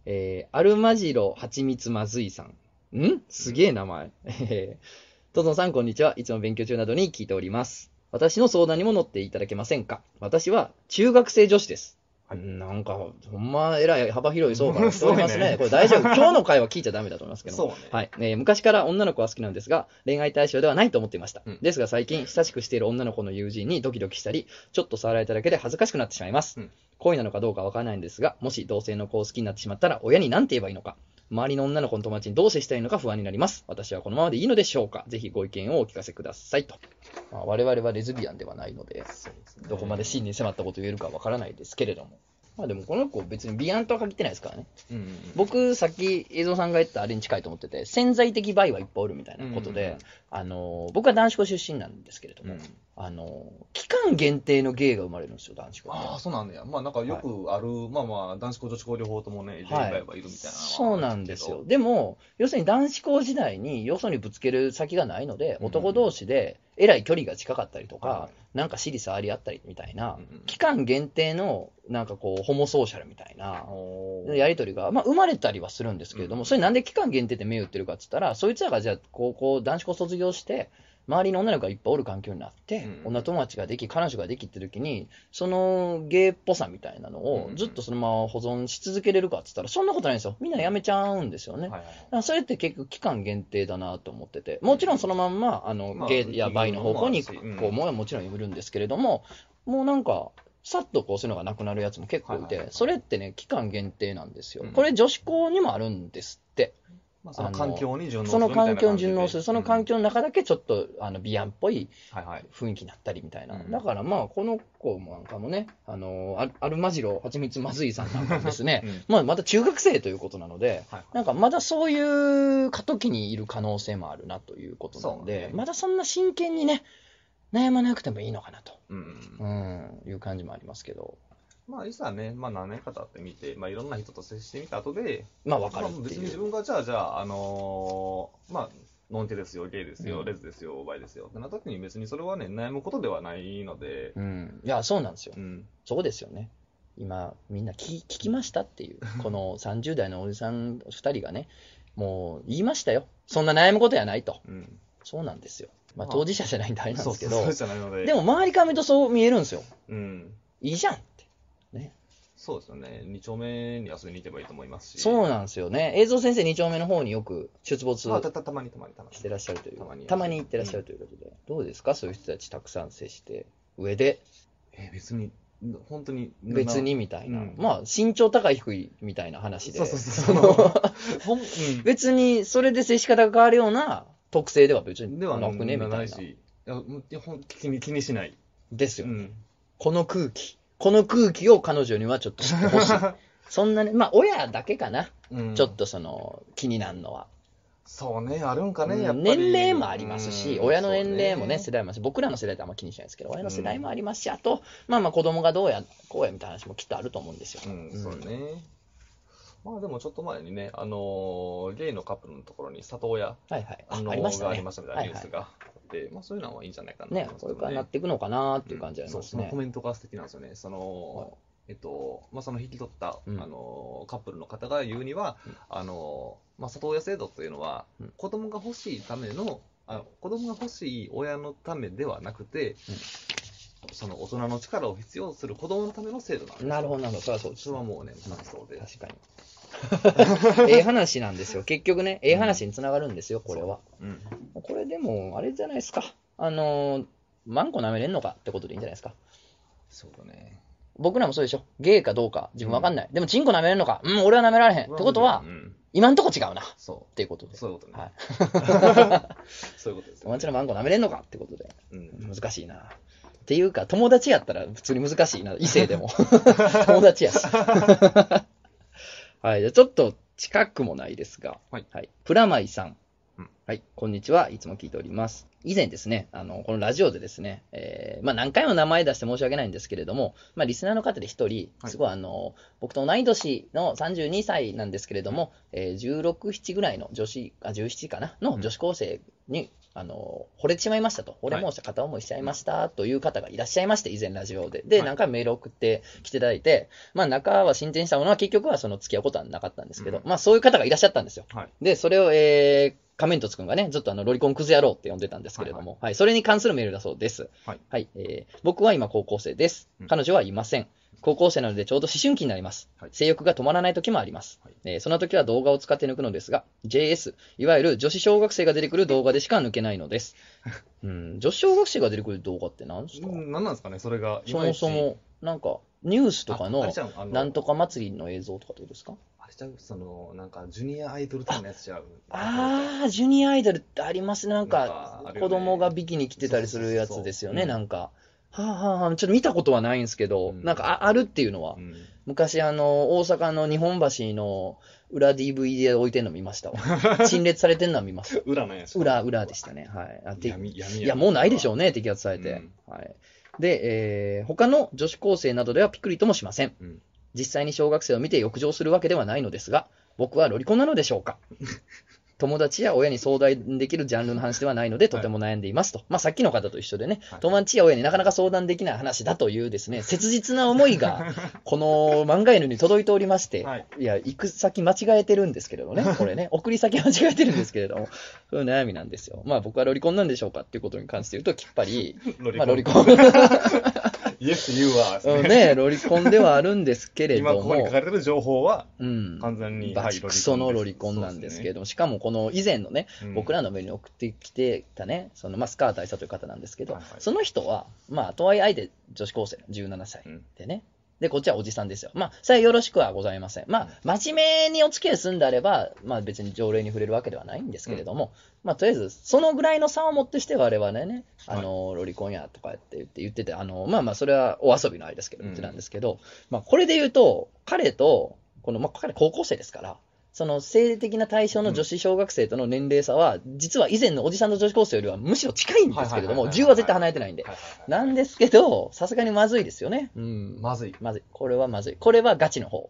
Speaker 1: えー、アルマジロはちみつまずいさん。ん？すげえ名前。えー、トゾンさん、こんにちは。いつも勉強中などに聞いております。私の相談にも乗っていただけませんか？私は中学生女子です。
Speaker 2: はい
Speaker 1: なんか、ほんま、えらい幅広い層からしておりま すね。これ大丈夫。今日の回は聞いちゃダメだと思いますけども。
Speaker 2: そうね。
Speaker 1: はい、えー昔から女の子は好きなんですが、恋愛対象ではないと思っていました。
Speaker 2: うん
Speaker 1: ですが最近、親しくしている女の子の友人にドキドキしたり、ちょっと触られただけで恥ずかしくなってしまいます。
Speaker 2: うん
Speaker 1: 恋なのかどうかわからないんですが、もし同性の子を好きになってしまったら、親に何て言えばいいのか、周りの女の子の友達にどう接したらいいのか不安になります。私はこのままでいいのでしょうかぜひご意見をお聞かせくださいと。まあ、我々はレズビアンではないので、どこまで真に迫ったことを言えるかわからないですけれども。まあでもこの子別にビアンとは限ってないですからね。
Speaker 2: うんうんうん、
Speaker 1: 僕、さっき映像さんが言ったあれに近いと思ってて、潜在的バイはいっぱいおるみたいなことで、
Speaker 2: うんうんうん
Speaker 1: あの僕は男子校出身なんですけれども、
Speaker 2: うん
Speaker 1: あの期間限定の芸が生まれるんですよ、男子校。
Speaker 2: ああ、そうなんだよ。まあなんかよくある、まあまあ男子校女子校両方ともね、
Speaker 1: い。
Speaker 2: るみたいな
Speaker 1: そうなんですよ。でも、要するに男子校時代によそにぶつける先がないので、
Speaker 2: うん
Speaker 1: 男同士でえらい距離が近かったりとか、
Speaker 2: は
Speaker 1: なんか尻触り合ったりみたいな、
Speaker 2: うんうん
Speaker 1: 期間限定のなんかこう、ホモソーシャルみたいなやりとりが、まあ、生まれたりはするんですけれども、
Speaker 2: うん
Speaker 1: それなんで期間限定で銘打ってるかって言ったら、そいつらがじゃあ、高校、男子校卒業して、周りの女の子がいっぱいおる環境になって、
Speaker 2: うん
Speaker 1: 女友達ができ、彼女ができって時に、そのゲイっぽさみたいなのを
Speaker 2: うん
Speaker 1: ずっとそのまま保存し続けれるかって言ったら、そんなことないんですよ。みんなやめちゃうんですよね。
Speaker 2: はいはい
Speaker 1: それって結局期間限定だなと思ってて、もちろんそのまんま、あの、
Speaker 2: まあ
Speaker 1: ゲイやバイの方向に、
Speaker 2: 企業もあるし
Speaker 1: こう、ももちろんいるんですけれども、もうなんか、さっとこうそういうのがなくなるやつも結構いてそれってね、期間限定なんですよ
Speaker 2: うん。
Speaker 1: これ女子校にもあるんですって。
Speaker 2: まあ、その環境に順応す
Speaker 1: その
Speaker 2: るみたいな
Speaker 1: 環境に順応する、その環
Speaker 2: 境、
Speaker 1: 境の中だけちょっと、あの、ビアンっぽい。雰囲気になったりみたいな。
Speaker 2: うん。
Speaker 1: だからまあ、この子もなんかもね、あの、アルマジロ、はちみつまずいさんなんかもですね、
Speaker 2: うん。
Speaker 1: まあ、まだ中学生ということなので、
Speaker 2: はい
Speaker 1: なんかまだそういう過渡期にいる可能性もあるなということなので、
Speaker 2: ね。
Speaker 1: まだそんな真剣にね、悩まなくてもいいのかなと、
Speaker 2: うん。
Speaker 1: うん、いう感じもありますけど、
Speaker 2: まあ、いざね、まあ、何年か経ってみて、まあ、いろんな人と接してみた後で、
Speaker 1: まあ分かる
Speaker 2: まあ、
Speaker 1: っていう。
Speaker 2: 別に自分がじゃあ、じゃあ、あのーまあ、ノンケですよ、ゲイですよ、
Speaker 1: うん
Speaker 2: レズですよ、バイですよってなった時に別にそれはね、悩むことではないので、
Speaker 1: うん、いや、そうなんですよ
Speaker 2: う。ん。
Speaker 1: そこですよね。今、みんな聞聞きましたっていう、この30代のおじさん2人がね、もう言いましたよ。そんな悩むことやないと。
Speaker 2: うん。
Speaker 1: そうなんですよ。まあ
Speaker 2: まあ
Speaker 1: 当事者じゃないんであれなんですけど、
Speaker 2: そうそうじゃないので。
Speaker 1: でも周りから見るとそう見えるんですよ。
Speaker 2: うん。
Speaker 1: いいじゃんって。ね。
Speaker 2: そうですよね。2丁目に遊びに行けばいいと思いますし。
Speaker 1: そうなんですよね。映像先生2丁目の方によく出没
Speaker 2: まあ、たたたまにたまにたまに。
Speaker 1: してらっしゃるという、
Speaker 2: たまに
Speaker 1: たまに行ってらっしゃるということで、どうですか？そういう人たちたくさん接して、上で
Speaker 2: えー別に、本当に。
Speaker 1: 別にみたいな、
Speaker 2: うん
Speaker 1: まあ身長高い低いみたいな話で、
Speaker 2: そうそうそう。ほん、うん。
Speaker 1: 別にそれで接し方が変わるような特性では別に
Speaker 2: では
Speaker 1: なくね？みた
Speaker 2: ない。
Speaker 1: な。
Speaker 2: いや、もういやほん気に気にしない。
Speaker 1: ですよ、
Speaker 2: うん。
Speaker 1: この空気。この空気を彼女にはちょっと知ってほしい。そんなね、まあ親だけかな。
Speaker 2: うん
Speaker 1: ちょっとその気になるのは。
Speaker 2: そうね、あるんかね、やっぱり。
Speaker 1: 年齢もありますし、
Speaker 2: うん
Speaker 1: 親の年齢もね、世代もあるし、僕らの世代ってあんま気にしないですけど、親の世代もありますし、あと、まあまあ子供がどうや、こうやみたいな話もきっとあると思うんですよ。
Speaker 2: うん、そうね。まあでもちょっと前にね、あのーゲイのカップルのところに里親、
Speaker 1: はいはい。あ
Speaker 2: あのー
Speaker 1: ありましたね。
Speaker 2: がありましたみたいなニュース
Speaker 1: はい
Speaker 2: がまあそういうのはいいんじゃないかなと
Speaker 1: ねこれ。からなっていくのかなっていう感じありますね
Speaker 2: そのコ。メントが素敵なんですよね。その、えっと、まあ、その引き取った、
Speaker 1: うん
Speaker 2: あのカップルの方が言うには、
Speaker 1: うん
Speaker 2: あのまあ、里親制度というのは、
Speaker 1: うん
Speaker 2: 子供が欲しいためのあ子供が欲しい親のためではなくて、その大人の力を必要とする子供のための制度なんですよ
Speaker 1: なるほど、なるほど。それはそうです
Speaker 2: それはもうね、まあそうで。
Speaker 1: 確かに。ええ話なんですよ。結局ね、ええ話につながるんですよ、これは。
Speaker 2: うん。
Speaker 1: これでも、あれじゃないですか。あのー、マンコ舐めれんのか？ってことでいいんじゃないですか。
Speaker 2: そうだね。
Speaker 1: 僕らもそうでしょ。ゲイかどうか、自分わかんない。でも、チンコ舐めれんのか？うん、俺は舐められへん。ってことは
Speaker 2: う、ん、
Speaker 1: 今んとこ違うな。っ
Speaker 2: そ
Speaker 1: ていうことで
Speaker 2: う。。そういうことね。
Speaker 1: はい。
Speaker 2: そういうことです
Speaker 1: お
Speaker 2: よ、
Speaker 1: 前んちのマンコ舐めれんのか？ってことで。
Speaker 2: うん。
Speaker 1: 難しいな。っていうか、友達やったら普通に難しいな。異性でも。友達やし。はい。じゃあちょっと近くもないですが、
Speaker 2: はい
Speaker 1: プラマイさん。
Speaker 2: うん
Speaker 1: はい、こんにちは。いつも聞いております。以前ですね、あの、このラジオでですね、えーまあ何回も名前出して申し訳ないんですけれども、まあリスナーの方で一人、
Speaker 2: はい
Speaker 1: すごいあの、僕と同い年の32歳なんですけれども、えー16、7ぐらいの女子、あ、17かな？の女子高生に、あの、惚れてしまいましたと。惚れ申した片思いしちゃいましたという方がいらっしゃいまして、以前ラジオで。で、
Speaker 2: はい
Speaker 1: 何回もメール送ってきていただいて、まあ仲は進展したものは結局はその付き合うことはなかったんですけど、
Speaker 2: うん
Speaker 1: まあそういう方がいらっしゃったんですよ。
Speaker 2: はい。
Speaker 1: で、それを、えー、仮面凸くんがね、ずっとあの、ロリコンクズ野郎って呼んでたんですけれども、はい、それに関するメールだそうです。
Speaker 2: はい。
Speaker 1: えー、僕は今高校生です
Speaker 2: うん。
Speaker 1: 彼女はいません。高校生なのでちょうど思春期になります
Speaker 2: はい。
Speaker 1: 性欲が止まらない時もあります
Speaker 2: はい。
Speaker 1: えーその時は動画を使って抜くのですが、JS、いわゆる女子小学生が出てくる動画でしか抜けないのです。うん、女子小学生が出てくる動画って何ですか？
Speaker 2: うん何なんですかね、それが。
Speaker 1: そもそも、なんか、ニュースとかのなんとか祭りの映像とかってことですか？
Speaker 2: あれちゃうその、なんか、ジュニアアイドル的なやつちゃう？
Speaker 1: ああ、ジュニアアイドルってありますね。なん
Speaker 2: なん
Speaker 1: か子供がビキニ着てたりするやつですよね、なんか。はあ、はあはあ、ちょっと見たことはないんですけど、
Speaker 2: うん
Speaker 1: なんかああるっていうのは
Speaker 2: う、ん。
Speaker 1: 昔あの、大阪の日本橋の裏 DVD で置いてんの見ましたわ。陳列されてんのは見ました。
Speaker 2: 裏なんやし
Speaker 1: 裏、裏でしたね。はい。あて
Speaker 2: 闇、闇
Speaker 1: いや、もうないでしょ
Speaker 2: う。
Speaker 1: うね、摘発されて。
Speaker 2: うん
Speaker 1: はい。で、えー他の女子高生などではピクリともしません。
Speaker 2: うん
Speaker 1: 実際に小学生を見て浴場するわけではないのですが、僕はロリコンなのでしょうか？友達や親に相談できるジャンルの話ではないので、とても悩んでいます。と。まあ、さっきの方と一緒でね、
Speaker 2: はい。
Speaker 1: 友達や親になかなか相談できない話だというですね、切実な思いが、この漫画犬に届いておりまして、
Speaker 2: はい。
Speaker 1: い、や、行く先間違えてるんですけれどもね、これね、送り先間違えてるんですけれども、そういう悩みなんですよ。まあ、僕はロリコンなんでしょうかっていうことに関して言うと、きっぱり、
Speaker 2: ロリ
Speaker 1: まあ、ロリコン。
Speaker 2: イエス、ユーはです
Speaker 1: うん
Speaker 2: ね。
Speaker 1: ね、ロリコンではあるんですけれ
Speaker 2: 今
Speaker 1: ども。
Speaker 2: ここに書か、れてる情報は、
Speaker 1: うん。
Speaker 2: 完全に、
Speaker 1: バチクソのロリコンなんですけれども、しかもこの以前のね、
Speaker 2: うん。
Speaker 1: 僕らの目に送ってきてたね、そのまあ、スカー大佐という方なんですけど、
Speaker 2: はいはい。
Speaker 1: その人は、まあ、とはいえ相手女子高生、17歳
Speaker 2: うん。
Speaker 1: でね、で、こっちはおじさんですよ。まあ、それはよろしくはございません。まあ、真面目にお付き合いするんであれば、まあ別に条例に触れるわけではないんですけれども、まあとりあえず、そのぐらいの差をもってして我々ね、あの、ロリコンやとかって言って言ってて、あの、まあまあそれはお遊びのあれですけど、
Speaker 2: うん
Speaker 1: 言ってたんですけど、まあこれで言うと、彼と、この、まあ彼高校生ですから、その性的な対象の女子小学生との年齢差は、実は以前のおじさんの女子高生よりはむしろ近いんですけれども、
Speaker 2: はいはいはいはい
Speaker 1: 10は絶対離れてないんで。なんですけど、さすがにまずいですよね。うん。
Speaker 2: まずい。
Speaker 1: まずい。これはまずい。これはガチの方。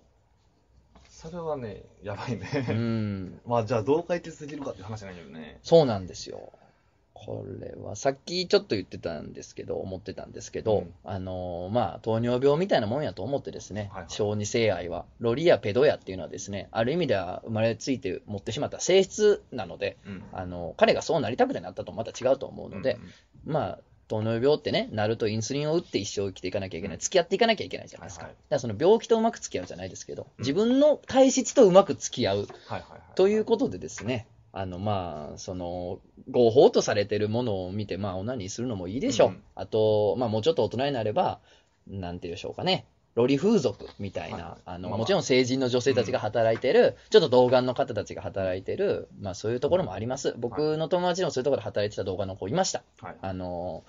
Speaker 2: それはね、やばいね。
Speaker 1: うん。
Speaker 2: まあ、じゃあ、どう解決できるかっていう話なんやけどね。
Speaker 1: そうなんですよ。これは、さっきちょっと言ってたんですけど、思ってたんですけど、
Speaker 2: うん。
Speaker 1: あのーまあ、糖尿病みたいなもんやと思ってですね、
Speaker 2: はいはい。
Speaker 1: 小児性愛は、ロリやペドやっていうのはですね、ある意味では生まれついて持ってしまった性質なので、
Speaker 2: うん。
Speaker 1: あの彼がそうなりたくてなったとまた違うと思うので、まあ、糖尿病ってね、なるとインスリンを打って一生生きていかなきゃいけない、付き合っていかなきゃいけないじゃないですか。
Speaker 2: はいはい。
Speaker 1: だからその病気とうまく付き合うじゃないですけど、
Speaker 2: うん。
Speaker 1: 自分の体質とうまく付き合う。ということでですね、あの、まあ、その、合法とされてるものを見て、まあ、オナニーするのもいいでしょう。
Speaker 2: うん
Speaker 1: あと、まあ、もうちょっと大人になれば、なんて言うでしょうかね。ロリ風俗みたいな、
Speaker 2: はいはい
Speaker 1: あの、
Speaker 2: まあまあ
Speaker 1: もちろん成人の女性たちが働いてる、ちょっと童顔の方たちが働いてる、まあそういうところもあります。僕の友達でもそういうところで働いてた動画の子いました。
Speaker 2: はい。
Speaker 1: あの、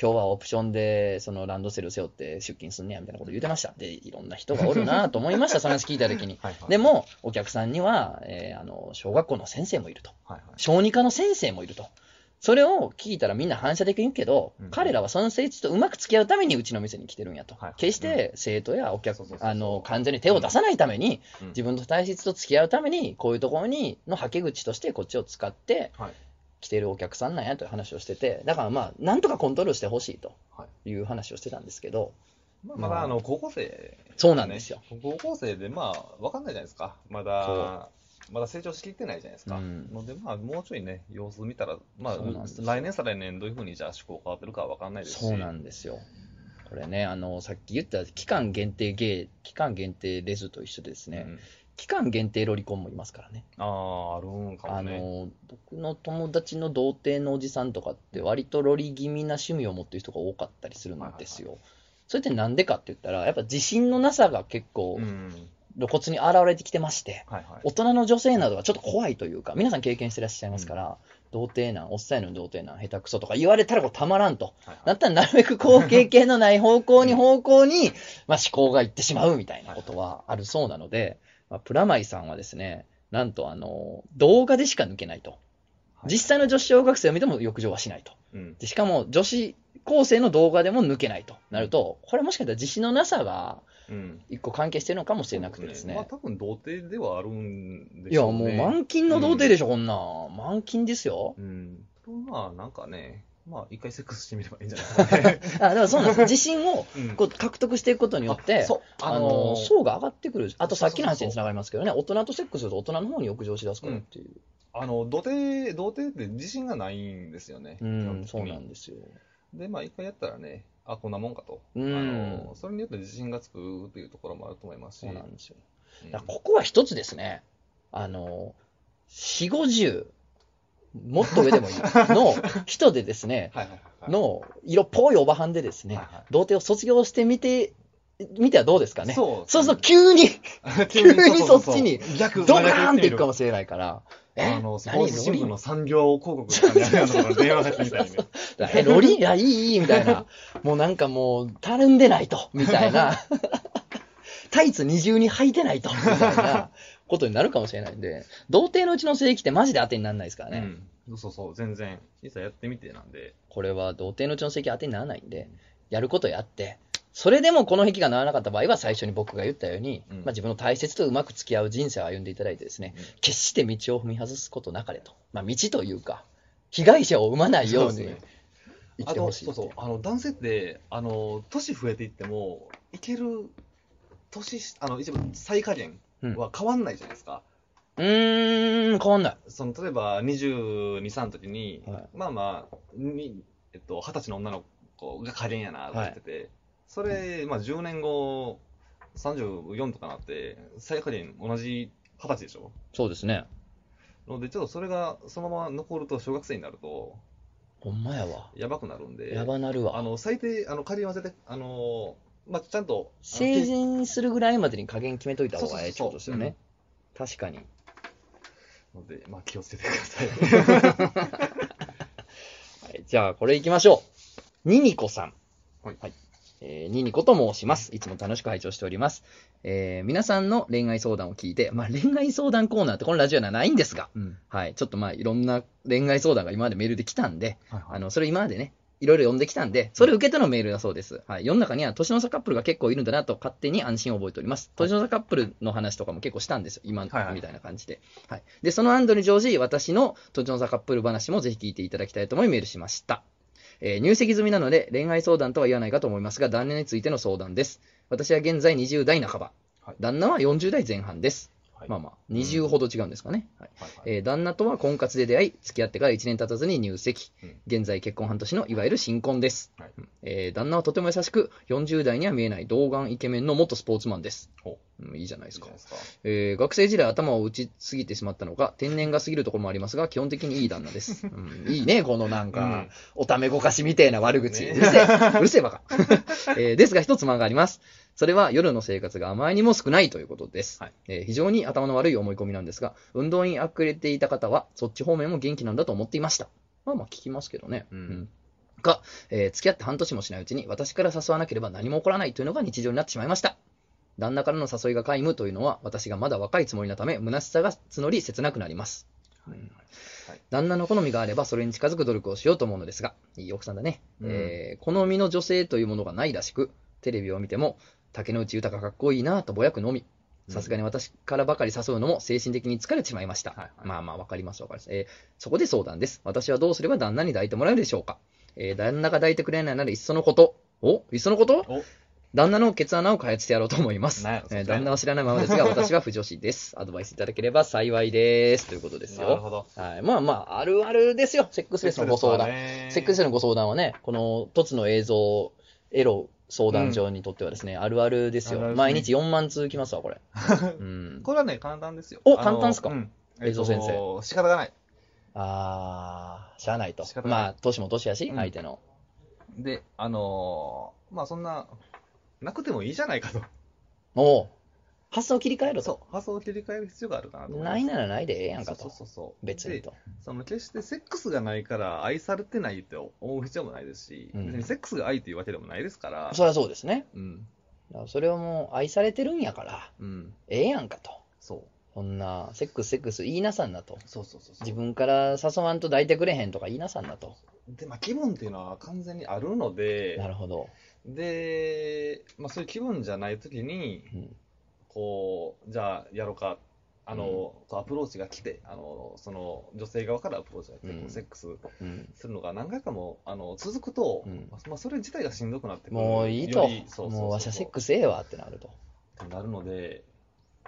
Speaker 1: 今日はオプションでそのランドセル背負って出勤すんねやみたいなこと言ってました。で、いろんな人がおるなと思いました、その話聞いたときに。
Speaker 2: はいはい
Speaker 1: でも、お客さんには、えーあの、小学校の先生もいると。
Speaker 2: はいはい。
Speaker 1: 小児科の先生もいると。それを聞いたらみんな反射的に言うけど、
Speaker 2: うん
Speaker 1: 彼らはその生徒とうまく付き合うためにうちの店に来てるんやと。
Speaker 2: はい
Speaker 1: 決して生徒やお客
Speaker 2: そうそうそうそう
Speaker 1: あの患者に手を出さないために、
Speaker 2: うん
Speaker 1: 自分の体質と付き合うために、こういうところにのはけ口としてこっちを使って
Speaker 2: はい。
Speaker 1: 来てるお客さんなんやという話をしてて、だからまあ、なんとかコントロールしてほしいと
Speaker 2: はい
Speaker 1: いう話をしてたんですけど、
Speaker 2: まあ、まだあの高校生、
Speaker 1: そうなんですよ。
Speaker 2: 高校生で、まあ、わかんないじゃないですか。ま
Speaker 1: そ
Speaker 2: だ、まだ成長しきってないじゃないですか。
Speaker 1: うん
Speaker 2: ので、まあ、もうちょいね、様子見たら、まあ来年再来年どういうふうにじゃあ思考変わってるかはわかんないですし。
Speaker 1: そうなんですよ。これね、あの、さっき言った期間限定ゲイ、期間限定レズと一緒でですね、
Speaker 2: うん
Speaker 1: 期間限定ロリコンもいますからね。
Speaker 2: ああ、あるんかも
Speaker 1: あ
Speaker 2: ね。
Speaker 1: の、僕の友達の童貞のおじさんとかって割とロリ気味な趣味を持ってる人が多かったりするんですよ。それってなんでかって言ったら、やっぱ自信のなさが結構
Speaker 2: うん。
Speaker 1: 露骨に現れてきてまして、
Speaker 2: はいはい。
Speaker 1: 大人の女性などはちょっと怖いというか、皆さん経験してらっしゃいますから、童貞なん、おっさんやのに童貞なん、下手くそとか言われたらこうたまらんと。
Speaker 2: はいはい
Speaker 1: だったらなるべくこう経験のない方向に 方向に、まあ思考がいってしまうみたいなことはあるそうなので、まあ、プラマイさんはですね、なんとあの、動画でしか抜けないと。実際の女子小学生を見ても浴場はしないと。
Speaker 2: うん。
Speaker 1: でしかも、女子高生の動画でも抜けないとなると、これもしかしたら自信のなさが
Speaker 2: うん。
Speaker 1: 一個関係してるのかもしれなくてですね。
Speaker 2: まあ多分童貞ではあるんで
Speaker 1: いや、
Speaker 2: しょうね。
Speaker 1: もう満金の童貞でしょ、こんなん。満金ですよ。
Speaker 2: うん。とまあなんかね、まあ一回セックスしてみればいいんじゃない かな、ね。
Speaker 1: あだからそうなんです。自信を
Speaker 2: うん
Speaker 1: こう獲得していくことによって、
Speaker 2: そう、
Speaker 1: あの層が上がってくる。あとさっきの話につながりますけどね、大人とセックスすると大人の方に浴場しだすからっていう。
Speaker 2: あの、童貞、童貞って自信がないんですよね。
Speaker 1: うん、そうなん
Speaker 2: で
Speaker 1: ですよ。
Speaker 2: で、まあ一回やったらね、あ、こんなもんかと。
Speaker 1: うん
Speaker 2: あの、それによって自信がつくっていうところもあると思いますし。
Speaker 1: そうなんですよ。
Speaker 2: うん
Speaker 1: ここは一つですね、あの、四五十、もっと上でもいい、の人でですね。の色っぽいおばはんでですね童貞を卒業してみて、みてはどうですかね？
Speaker 2: そう
Speaker 1: そうすると急に、急に そっちに
Speaker 2: 逆
Speaker 1: ドカーンっていくか
Speaker 2: も
Speaker 1: もしれないから、え？
Speaker 2: あの、スポーツ新聞
Speaker 1: 何
Speaker 2: の産業広告とかにあるようなところに電話がみたいにね。
Speaker 1: え、ロリいや、いい、いい、みたいな。もうなんかもう、たるんでないと、みたいな。タイツ二重に履いてないと、みたいなことになるかもしれないんで、童貞のうちの性域ってマジで当てにならないですからね。
Speaker 2: うん。そうそう、全然。いざやってみてなんで。
Speaker 1: これは童貞のうちの性域当てにならないんで、やることやって、それでもこの壁がならなかった場合は、最初に僕が言ったように、
Speaker 2: うん
Speaker 1: まあ、自分の大切とうまく付き合う人生を歩んでいただいてですね、
Speaker 2: うん
Speaker 1: 決して道を踏み外すことなかれと。まあ、道というか、被害者を生まないように
Speaker 2: そうそうそう、あの、男性って、あの、年増えていっても、いける、年し、あの、一番、最下限
Speaker 1: うん
Speaker 2: は変わんないじゃないですか。
Speaker 1: うーん、変わんない。
Speaker 2: その、例えば、22、3の時に、
Speaker 1: はい
Speaker 2: まあまあ、に、えっと、20歳の女の子が加減やな、と思ってて、それ、まあ、10年後、34とかなって、最下限同じ20歳でしょ？
Speaker 1: そうですね。
Speaker 2: ので、ちょっとそれがそのまま残ると、小学生になると、
Speaker 1: ほんまやわ。
Speaker 2: やばくなるんで、
Speaker 1: やばなるわ。
Speaker 2: あの、最低、あの、仮に忘れて、あの、まあ、ちゃんと、
Speaker 1: 成人するぐらいまでに加減決めといた方がええってことですよね。確かに。
Speaker 2: ので、まあ、気をつけてください。
Speaker 1: はい、じゃあ、これいきましょう。ニニコさん。
Speaker 2: はい
Speaker 1: えーニニコと申します。いつも楽しく拝聴しております。えー皆さんの恋愛相談を聞いて、まあ、恋愛相談コーナーってこのラジオにはないんですが、
Speaker 2: うん。
Speaker 1: はい、ちょっとまあ、いろんな恋愛相談が今までメールで来たんで、
Speaker 2: はい
Speaker 1: あの、それ今までね、いろいろ読んできたんで、それを受けてのメールだそうです。はい。世の中には年の差カップルが結構いるんだなと勝手に安心を覚えております。年の差カップルの話とかも結構したんですよ。今みたいな感じで。はい。で、その安堵に乗じ、私の年の差カップル話もぜひ聞いていただきたいと思いメールしました。えー入籍済みなので恋愛相談とは言わないかと思いますが、旦那についての相談です。私は現在20代半ば。
Speaker 2: はい
Speaker 1: 旦那は40代前半です。
Speaker 2: はい
Speaker 1: まあまあ、20ほど違うんですかね。はい
Speaker 2: はいはい
Speaker 1: えー旦那とは婚活で出会い、付き合ってから1年経たずに入籍。
Speaker 2: うん
Speaker 1: 現在結婚半年のいわゆる新婚です。
Speaker 2: はい
Speaker 1: えー旦那はとても優しく、40代には見えない童顔イケメンの元スポーツマンです。
Speaker 2: ほ
Speaker 1: うんいいじゃないですか。えー学生時代頭を打ちすぎてしまったのか、天然が過ぎるところもありますが、基本的にいい旦那です。うん、いいね、このなんか、おためごかしみてえな悪口。
Speaker 2: ね
Speaker 1: うるせえ、うるせえバカ。えーですが一つ間があります。それは夜の生活があまりにも少ないということです。
Speaker 2: はい
Speaker 1: えー非常に頭の悪い思い込みなんですが、運動にあくれていた方は、そっち方面も元気なんだと思っていました。まあまあ聞きますけどね。
Speaker 2: うん
Speaker 1: が、えー付き合って半年もしないうちに、私から誘わなければ何も起こらないというのが日常になってしまいました。旦那からの誘いが皆無というのは、私がまだ若いつもりなため、虚しさが募り切なくなります。うん旦那の好みがあれば、それに近づく努力をしようと思うのですが、いい奥さんだね。
Speaker 2: うん
Speaker 1: えー好みの女性というものがないらしく、テレビを見ても、竹野内豊かっこいいなとぼやくのみ。さすがに私からばかり誘うのも精神的に疲れてしまいました。
Speaker 2: はいはい
Speaker 1: まあまあ、わかりますわかります。えーそこで相談です。私はどうすれば旦那に抱いてもらえるでしょうかえー旦那が抱いてくれないならいっそのこと。おいっそのこと？
Speaker 2: お
Speaker 1: 旦那のケツ穴を開発してやろうと思います。
Speaker 2: なんやそれ
Speaker 1: えー旦那は知らないままですが、私は不女子です。アドバイスいただければ幸いです。ということですよ。
Speaker 2: なるほど。
Speaker 1: はい。まあまあ、あるあるですよ。セックスレスのご相談。セックスレスのご相談はね、この凸の映像、エロ相談所にとってはですね、あるあるですよ。
Speaker 2: あるあるですね
Speaker 1: 毎日4万通きますわ、これ。うん。
Speaker 2: これはね、簡単ですよ。
Speaker 1: お簡単っすか？
Speaker 2: うん
Speaker 1: 映像先生
Speaker 2: えっと仕方がない。
Speaker 1: あー、しゃあないと
Speaker 2: い
Speaker 1: まあ、年も年やし、
Speaker 2: うん
Speaker 1: 相手の。
Speaker 2: で、あのーまあそんな、なくてもいいじゃないかと。
Speaker 1: おう発想切り替えろと。
Speaker 2: そう、発想を切り替える必要があるかなと。
Speaker 1: ないならないでええやんかと
Speaker 2: そう。そうそう。で
Speaker 1: 別にと。
Speaker 2: その決してセックスがないから愛されてないって思う必要もないですし、
Speaker 1: うん
Speaker 2: 別にセックスが愛というわけでもないですから、
Speaker 1: そりゃそうですね。
Speaker 2: うん。
Speaker 1: だからそれはもう愛されてるんやから、
Speaker 2: うん。
Speaker 1: ええやんかと。
Speaker 2: そう。
Speaker 1: こんな、セックスセックス言いなさんなと。
Speaker 2: そうそうそうそう
Speaker 1: 自分から誘わんと抱いてくれへんとか言いなさんなと。
Speaker 2: で、まあ、気分っていうのは完全にあるので、
Speaker 1: なるほど。
Speaker 2: で、まあ、そういう気分じゃないときに、
Speaker 1: うん
Speaker 2: こう、じゃあやろうか、あの、こうアプローチが来て、あの、その、女性側からアプローチが来て、
Speaker 1: うん
Speaker 2: セックス
Speaker 1: うん
Speaker 2: するのが何回かも、あの、続くと、
Speaker 1: うん
Speaker 2: まあ、それ自体がしんどくなってくる。
Speaker 1: もういいと。
Speaker 2: そう
Speaker 1: もうわしゃセックスええわってなると。
Speaker 2: なるので、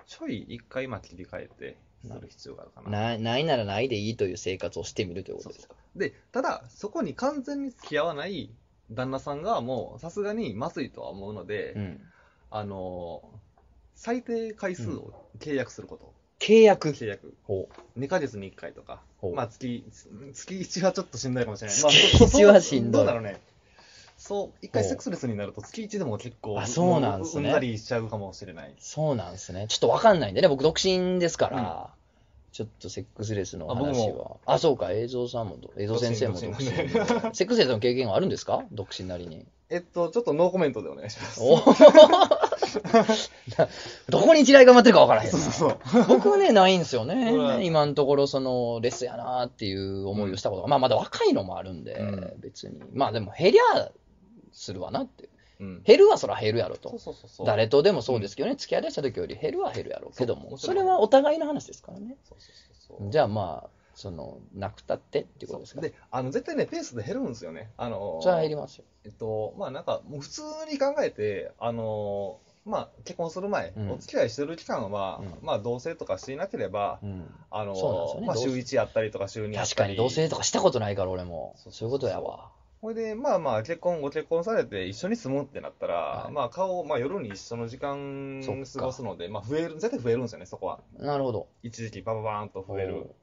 Speaker 2: ちょい一回まあ切り替えて、する必要があるかな。
Speaker 1: なないならないでいいという生活をしてみるということですか。
Speaker 2: で、ただ、そこに完全に付き合わない旦那さんがもう、さすがにまずいとは思うので、
Speaker 1: うん。
Speaker 2: あの、最低回数を契約すること。
Speaker 1: 契約。
Speaker 2: 契約。
Speaker 1: ほ
Speaker 2: 2ヶ月に1回とか
Speaker 1: ほう、
Speaker 2: まあ月、月1はちょっとしんどいかもしれない。
Speaker 1: 月
Speaker 2: まあそ
Speaker 1: 1はしんどい
Speaker 2: どうだろうね。そう、1回セックスレスになると月1でも結構、
Speaker 1: あそうなんすね
Speaker 2: もううんざりしちゃうかもしれない。
Speaker 1: そうなんですね。ちょっとわかんないんでね、僕独身ですから、ちょっとセックスレスの
Speaker 2: あ僕
Speaker 1: 話は
Speaker 2: も。
Speaker 1: あ、そうか、映像さんも、映像先生も独身
Speaker 2: 独身
Speaker 1: で。セックスレスの経験はあるんですか？独身なりに。
Speaker 2: えっと、ちょっとノーコメントでお願いします。
Speaker 1: お どこに地雷が待ってるかわからへんな。
Speaker 2: そうそうそう。
Speaker 1: 僕はね、ないんですよ
Speaker 2: う
Speaker 1: ね。
Speaker 2: ん
Speaker 1: 今のところ、その、レスやなっていう思いをしたことが、まあまだ若いのもあるんで、
Speaker 2: うん
Speaker 1: 別に。まあでも、減りゃするわなって。
Speaker 2: うん。
Speaker 1: 減るはそら減るやろと。誰とでもそうですけどね、付き合いだした時より減るは減るやろうけども、
Speaker 2: そ
Speaker 1: れはお互いの話ですからね。じゃあまあ、その、なくたってっていうことですか？
Speaker 2: で、あの、絶対ね、ペースで減るんですよね。あの、
Speaker 1: それは減りますよ。
Speaker 2: えっと、まあなんか、もう普通に考えて、あの、まあ結婚する前、
Speaker 1: うん
Speaker 2: お付き合いしてる期間は、
Speaker 1: うん
Speaker 2: まあ同棲とかしていなければ、
Speaker 1: うん。
Speaker 2: あの、
Speaker 1: ね
Speaker 2: まあ週
Speaker 1: 同棲
Speaker 2: 1やったりとか週2やったり。
Speaker 1: 確かに同棲とかしたことないから俺も。
Speaker 2: そう
Speaker 1: いうことやわ。
Speaker 2: ほいで、まあまあ結婚、ご結婚されて一緒に住むってなったら、
Speaker 1: はい
Speaker 2: まあ顔、まあ夜に一緒の時間過ごすので、まあ増える、絶対増えるんですよね、そこは。
Speaker 1: なるほど。
Speaker 2: 一時期バババーンと増える。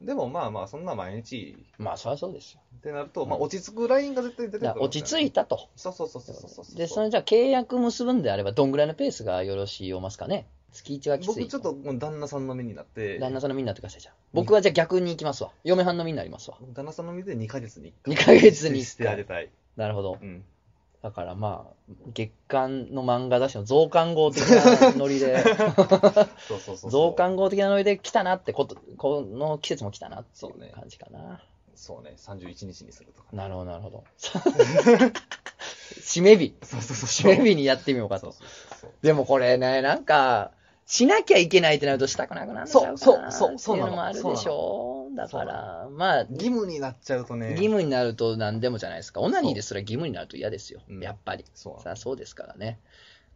Speaker 2: でもまあまあ、そんな毎日
Speaker 1: まあ、そりゃそうですよ。
Speaker 2: ってなると、
Speaker 1: うん
Speaker 2: まあ落ち着くラインが絶対出てくる
Speaker 1: だから落ち着いたと。
Speaker 2: そうそうそうそうそうそう。
Speaker 1: で、そのじゃあ契約結ぶんであれば、どんぐらいのペースがよろしいおますかね？月1はきつい。
Speaker 2: 僕ちょっともう旦那さんの身になって、
Speaker 1: 旦那さんのみんなってくださいじゃん。僕はじゃあ逆に行きますわ。嫁はんのみになりますわ。
Speaker 2: 旦那さんの身で2ヶ月に
Speaker 1: 2ヶ月に1
Speaker 2: してあげ
Speaker 1: 回。
Speaker 2: たい。
Speaker 1: なるほど。
Speaker 2: うん。
Speaker 1: だからまあ、月刊の漫画雑誌の増刊号的なノリで、
Speaker 2: そうそうそうそう。
Speaker 1: 増刊号的なノリで来たなってこと、この季節も来たなってい
Speaker 2: そうね
Speaker 1: う感じかな。
Speaker 2: そうね、31日にするとか。
Speaker 1: なるほど、なるほど。締め日。
Speaker 2: そうそう
Speaker 1: 締め日にやってみようかと。
Speaker 2: そうそうそう。
Speaker 1: でもこれね、なんか、しなきゃいけないってなるとしたくなくなるんちゃうかな
Speaker 2: そうそうそうそう
Speaker 1: っていう
Speaker 2: なの
Speaker 1: のもあるでしょだから、まあ、
Speaker 2: 義務になっちゃうとね。
Speaker 1: 義務になると何でもじゃないですか。オナニーですら義務になると嫌ですよ。
Speaker 2: うん
Speaker 1: やっぱり。
Speaker 2: そう
Speaker 1: さあそうですからね。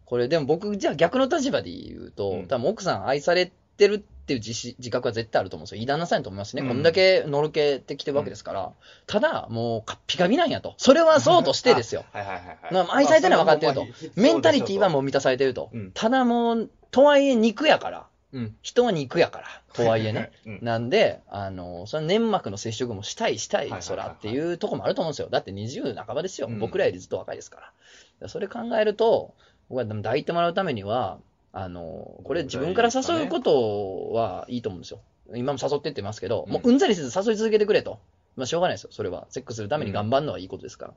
Speaker 1: これでも僕、じゃあ逆の立場で言うと、
Speaker 2: うん
Speaker 1: 多分奥さん愛されてるっていう自信自覚は絶対あると思うんですよ。いい旦那さんやと思いますね。
Speaker 2: うん
Speaker 1: こんだけのろけてきてるわけですから。ただ、もうカッピカピなんやと。それはそうとしてですよ。
Speaker 2: はいはいはいはい。
Speaker 1: まあ愛されてるのは分かってるとメンタリティは
Speaker 2: も
Speaker 1: もう満たされてると。
Speaker 2: うん
Speaker 1: ただもう、とはいえ肉やから。
Speaker 2: う、うん。
Speaker 1: 人は肉やから。とはいえね。
Speaker 2: うん。
Speaker 1: なんで、あの、その粘膜の接触もしたいしたいそらっていうとこもあると思うんですよ。だって20半ばですよ。
Speaker 2: うん
Speaker 1: 僕らよりずっと若いですから。それ考えると、僕は抱いてもらうためには、あの、これ自分から誘うことはいいと思うんですよ。今も誘ってってますけど、
Speaker 2: うん
Speaker 1: もううんざりせず誘い続けてくれと。まあしょうがないですよ。それは。セックスするために頑張るのはいいことですから。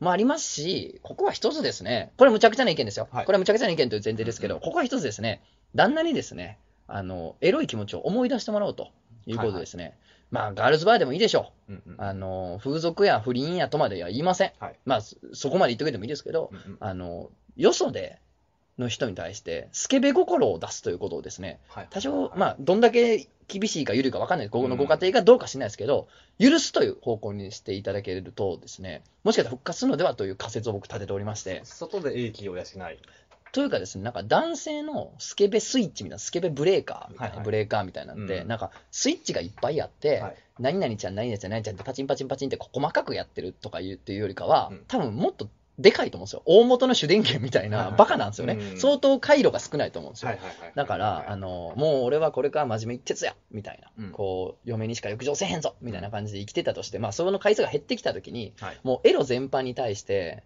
Speaker 1: まあありますし、ここは一つですね。これむちゃくちゃな意見ですよ。
Speaker 2: はい
Speaker 1: これはむちゃくちゃな意見という前提ですけど、
Speaker 2: うん
Speaker 1: ここは一つですね。旦那にですね、あの、エロい気持ちを思い出してもらおうということですね。まあ、ガールズバーでもいいでしょ
Speaker 2: うんうん
Speaker 1: う。あの、風俗や不倫やとまでは言いません。
Speaker 2: はい
Speaker 1: まあ、そそこまで言っとけてもいいですけど、
Speaker 2: うんうん
Speaker 1: あの、よそでの人に対して、スケベ心を出すということをですね、
Speaker 2: はい
Speaker 1: 多少、まあ、どんだけ厳しいか緩いか分かんない、ここのご家庭がどうか知らないですけど、許すという方向にしていただけるとですね、もしかしたら復活するのではという仮説を僕立てておりまして、
Speaker 2: 外で英気を養い。
Speaker 1: というかですね、なんか男性のスケベスイッチみたいな、スケベブレーカーみたいな、
Speaker 2: はいはい
Speaker 1: ブレーカーみたいなんで、
Speaker 2: うん
Speaker 1: なんかスイッチがいっぱいあって、
Speaker 2: はい
Speaker 1: 何々ちゃん、何々ちゃん、何々ちゃんってパチンパチンパチンって細かくやってるとかいうっていうよりかは、
Speaker 2: うん
Speaker 1: 多分もっとでかいと思うんですよ。大元の主電源みたい
Speaker 2: はいはい
Speaker 1: なバカなんですよね。
Speaker 2: うん
Speaker 1: 相当回路が少ないと思うんですよ。
Speaker 2: はいはいはい。
Speaker 1: だから、あの、もう俺はこれから真面目一徹や、みたいな、
Speaker 2: うん
Speaker 1: こう、嫁にしか浴場せえへんぞ、みたいな感じで生きてたとして、まあ、その回数が減ってきたときに、
Speaker 2: はい。
Speaker 1: もうエロ全般に対して、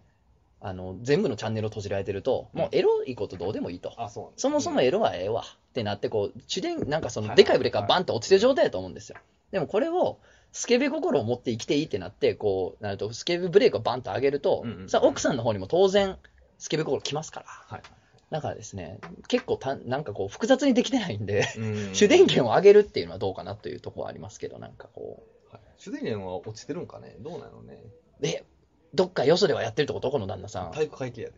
Speaker 1: あの、全部のチャンネルを閉じられてると、もうエロいことどうでもいいと。
Speaker 2: あ、そうなんです
Speaker 1: そもそもエロはええわってなって、こう、主電、なんかその、
Speaker 2: はい
Speaker 1: でかいブレーカーバンと落ちてる状態だと思うんですよ。でもこれを、スケベ心を持って生きていいってなって、こう、なると、スケベブレーカーをバンと上げるとさあ奥さんの方にも当然、スケベ心来ますから。
Speaker 2: はい。
Speaker 1: だからですね、結構た、なんかこう、複雑にできてないんで、
Speaker 2: うん
Speaker 1: 主電源を上げるっていうのはどうかなというところはありますけど、なんかこ
Speaker 2: はい。主電源は落ちてるんかね？どうなのね？
Speaker 1: う、え、どっかよそではやってるってこと？この旦那さん。
Speaker 2: 体育会系やで。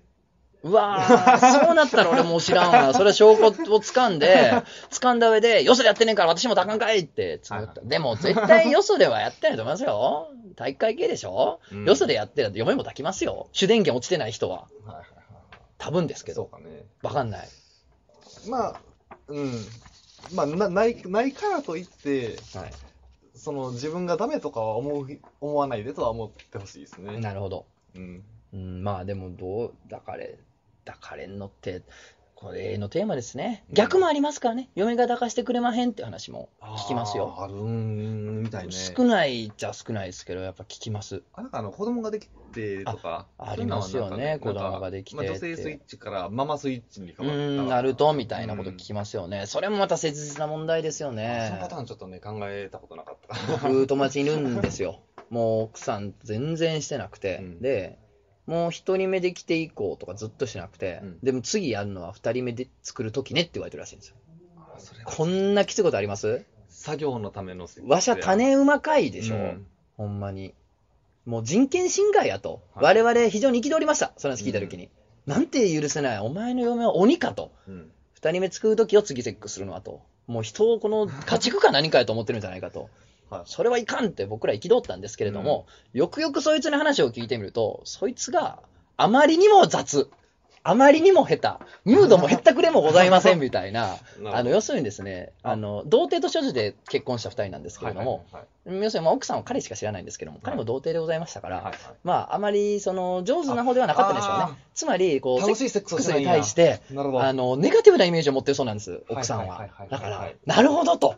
Speaker 1: うわー、そうなったら俺もう知らんわ。それは証拠を掴んで、掴んだ上で、よそでやってねえから私も打感かいってつった。でも絶対よそではやってないと思いますよ。体育会系でしょ、
Speaker 2: うん
Speaker 1: よそでやってると嫁も抱きますよ。主電源落ちてない人は。
Speaker 2: はいはいはい
Speaker 1: 多分ですけど。
Speaker 2: そうかね。
Speaker 1: わかんない。
Speaker 2: まあ、うん。まあ、なない、ないからといって、
Speaker 1: はい。
Speaker 2: その自分がダメとかは思う、思わないでとは思ってほしいですね。
Speaker 1: なるほど。
Speaker 2: うん。
Speaker 1: うん、まあでもどう、だかれ、抱かれんのって、これ永遠のテーマですね。逆もありますからね。嫁が抱かしてくれまへんって話も聞きますよ。
Speaker 2: あー。あるん、みたいね。
Speaker 1: 少ないっちゃ少ないですけど、やっぱ聞きます。
Speaker 2: あなんかあの子供ができてとか、
Speaker 1: あありますよね
Speaker 2: そういうのはなんか
Speaker 1: 子供ができて
Speaker 2: まあ、女性スイッチからママスイッチに
Speaker 1: う
Speaker 2: 変わった
Speaker 1: ん、なると、みたいなこと聞きますよね。それもまた切実な問題ですよ
Speaker 2: そ
Speaker 1: ね
Speaker 2: の。パターンちょっとね、考えたことなかった
Speaker 1: 友達いるんですよ。もう奥さん全然してなくて。
Speaker 2: うん
Speaker 1: で、もう一人目できて以降とかずっとしてなくて、
Speaker 2: うん
Speaker 1: でも次やるのは二人目で作るときねって言われてるらしいんですよ。
Speaker 2: あそれ
Speaker 1: こんなきついことあります？
Speaker 2: 作業のための
Speaker 1: わしゃ種馬会でしょ、
Speaker 2: うん
Speaker 1: ほんまに。もう人権侵害やと。
Speaker 2: はい
Speaker 1: 我々非常に憤りました。その話聞いたときに。なんて許せない。お前の嫁は鬼かと。
Speaker 2: うん
Speaker 1: 二人目作るときを次セックスするのはと。もう人をこの家畜か何かやと思ってるんじゃないかと。
Speaker 2: はい
Speaker 1: それはいかんって僕ら憤ったんですけれども、よくよくそいつの話を聞いてみると、そいつがあまりにも雑。あまりにも下手。ムードもへったくれもございませんみたいな。あの、要するにですね、あの、童貞と所持で結婚した二人なんですけれども、
Speaker 2: はい
Speaker 1: 要するにまあ奥さんは彼しか知らないんですけども、彼も童貞でございましたから、まあ、あまり、その、上手な方ではなかったでしょう
Speaker 2: あ
Speaker 1: ね。つまり、こう、
Speaker 2: セックス
Speaker 1: に対して。あの、ネガティブなイメージを持ってるそうなんです、奥さんは。だから
Speaker 2: はい、
Speaker 1: なるほどと。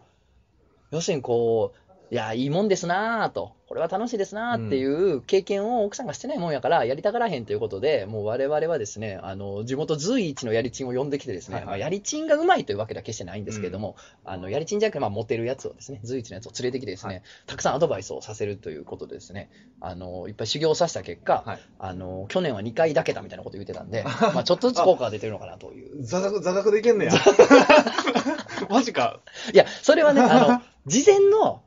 Speaker 1: 要するにこう、いや、いいもんですなぁと。これは楽しいですなぁっていう経験を奥さんがしてないもんやから、やりたがらへんということで、もう我々はですね、あの、地元随一のやりちんを呼んできてですね、
Speaker 2: はいはい
Speaker 1: まあ、やりちんがうまいというわけでは決してないんですけれども、あの、やりちんじゃなくて、まあ、モテるやつをですね、随一のやつを連れてきてですね、
Speaker 2: はい
Speaker 1: たくさんアドバイスをさせるということでですね、あの、いっぱい修行させた結果、
Speaker 2: はい
Speaker 1: あの、去年は2回だけだみたいなこと言ってたんで、まあ、ちょっとずつ効果が出てるのかなという。
Speaker 2: 座学、座学でいけんねや。マジか。
Speaker 1: いや、それはね、あの、事前の、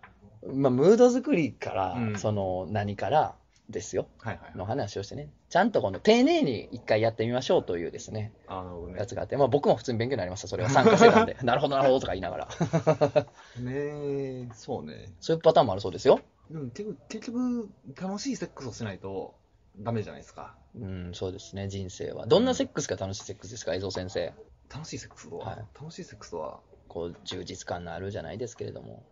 Speaker 1: まあ、ムード作りから、
Speaker 2: うん
Speaker 1: その、何からですよ、
Speaker 2: はいはい。
Speaker 1: の話をしてね、ちゃんとこの、丁寧に一回やってみましょうというですね、
Speaker 2: あなるほどね
Speaker 1: や。つがあって、まあ、僕も普通に勉強になりました、それは参加してたんで、なるほど、なるほどとか言いながら。
Speaker 2: ねえ、そうね。
Speaker 1: そういうパターンもあるそうですよ。
Speaker 2: でも結局、結局、楽しいセックスをしないとダメじゃないですか。
Speaker 1: うん、そうですね、人生は。どんなセックスが楽しいセックスですか、映像先生。
Speaker 2: 楽しいセックスは、
Speaker 1: はい
Speaker 2: 楽しいセックスは、
Speaker 1: こう、充実感のあるじゃないですけれども。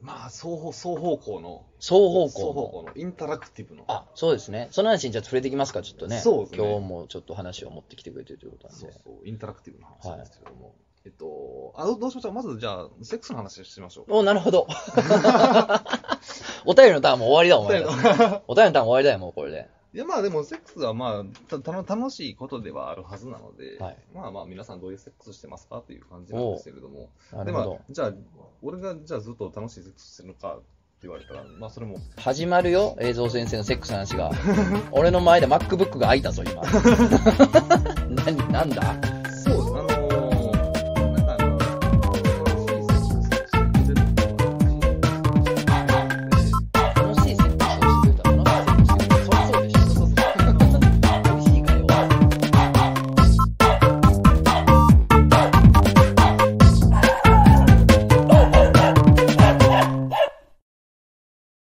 Speaker 2: まあ、双方、双方向の、
Speaker 1: 双方
Speaker 2: 双
Speaker 1: 向の。
Speaker 2: 方向の、インタラクティブの。
Speaker 1: あ、そうですね。その話にじゃあ触れていきますか、ちょっとね。
Speaker 2: そうですね
Speaker 1: 今日もちょっと話を持ってきてくれてるということなんで。
Speaker 2: そうそう、インタラクティブな話なんですけども。えっと、あどうどうしましょう？まず、じゃあ、セックスの話しましょう。
Speaker 1: お、なるほど。お便りのターンも終わりだ、お前。お便りのターン終わりだよ、もうこれで。
Speaker 2: いや、まあでも、セックスはまあ、たた楽しいことではあるはずなので、
Speaker 1: はい
Speaker 2: まあまあ、皆さんどういうセックスしてますかという感じなんですけれども。
Speaker 1: ど
Speaker 2: でまあ。、じゃあ、俺がじゃあずっと楽しいセックスしてるのかって言われたら、まあそれも、
Speaker 1: 始まるよ、映像先生のセックスの話が。俺の前で MacBook が開いたぞ、今。何、なんだ？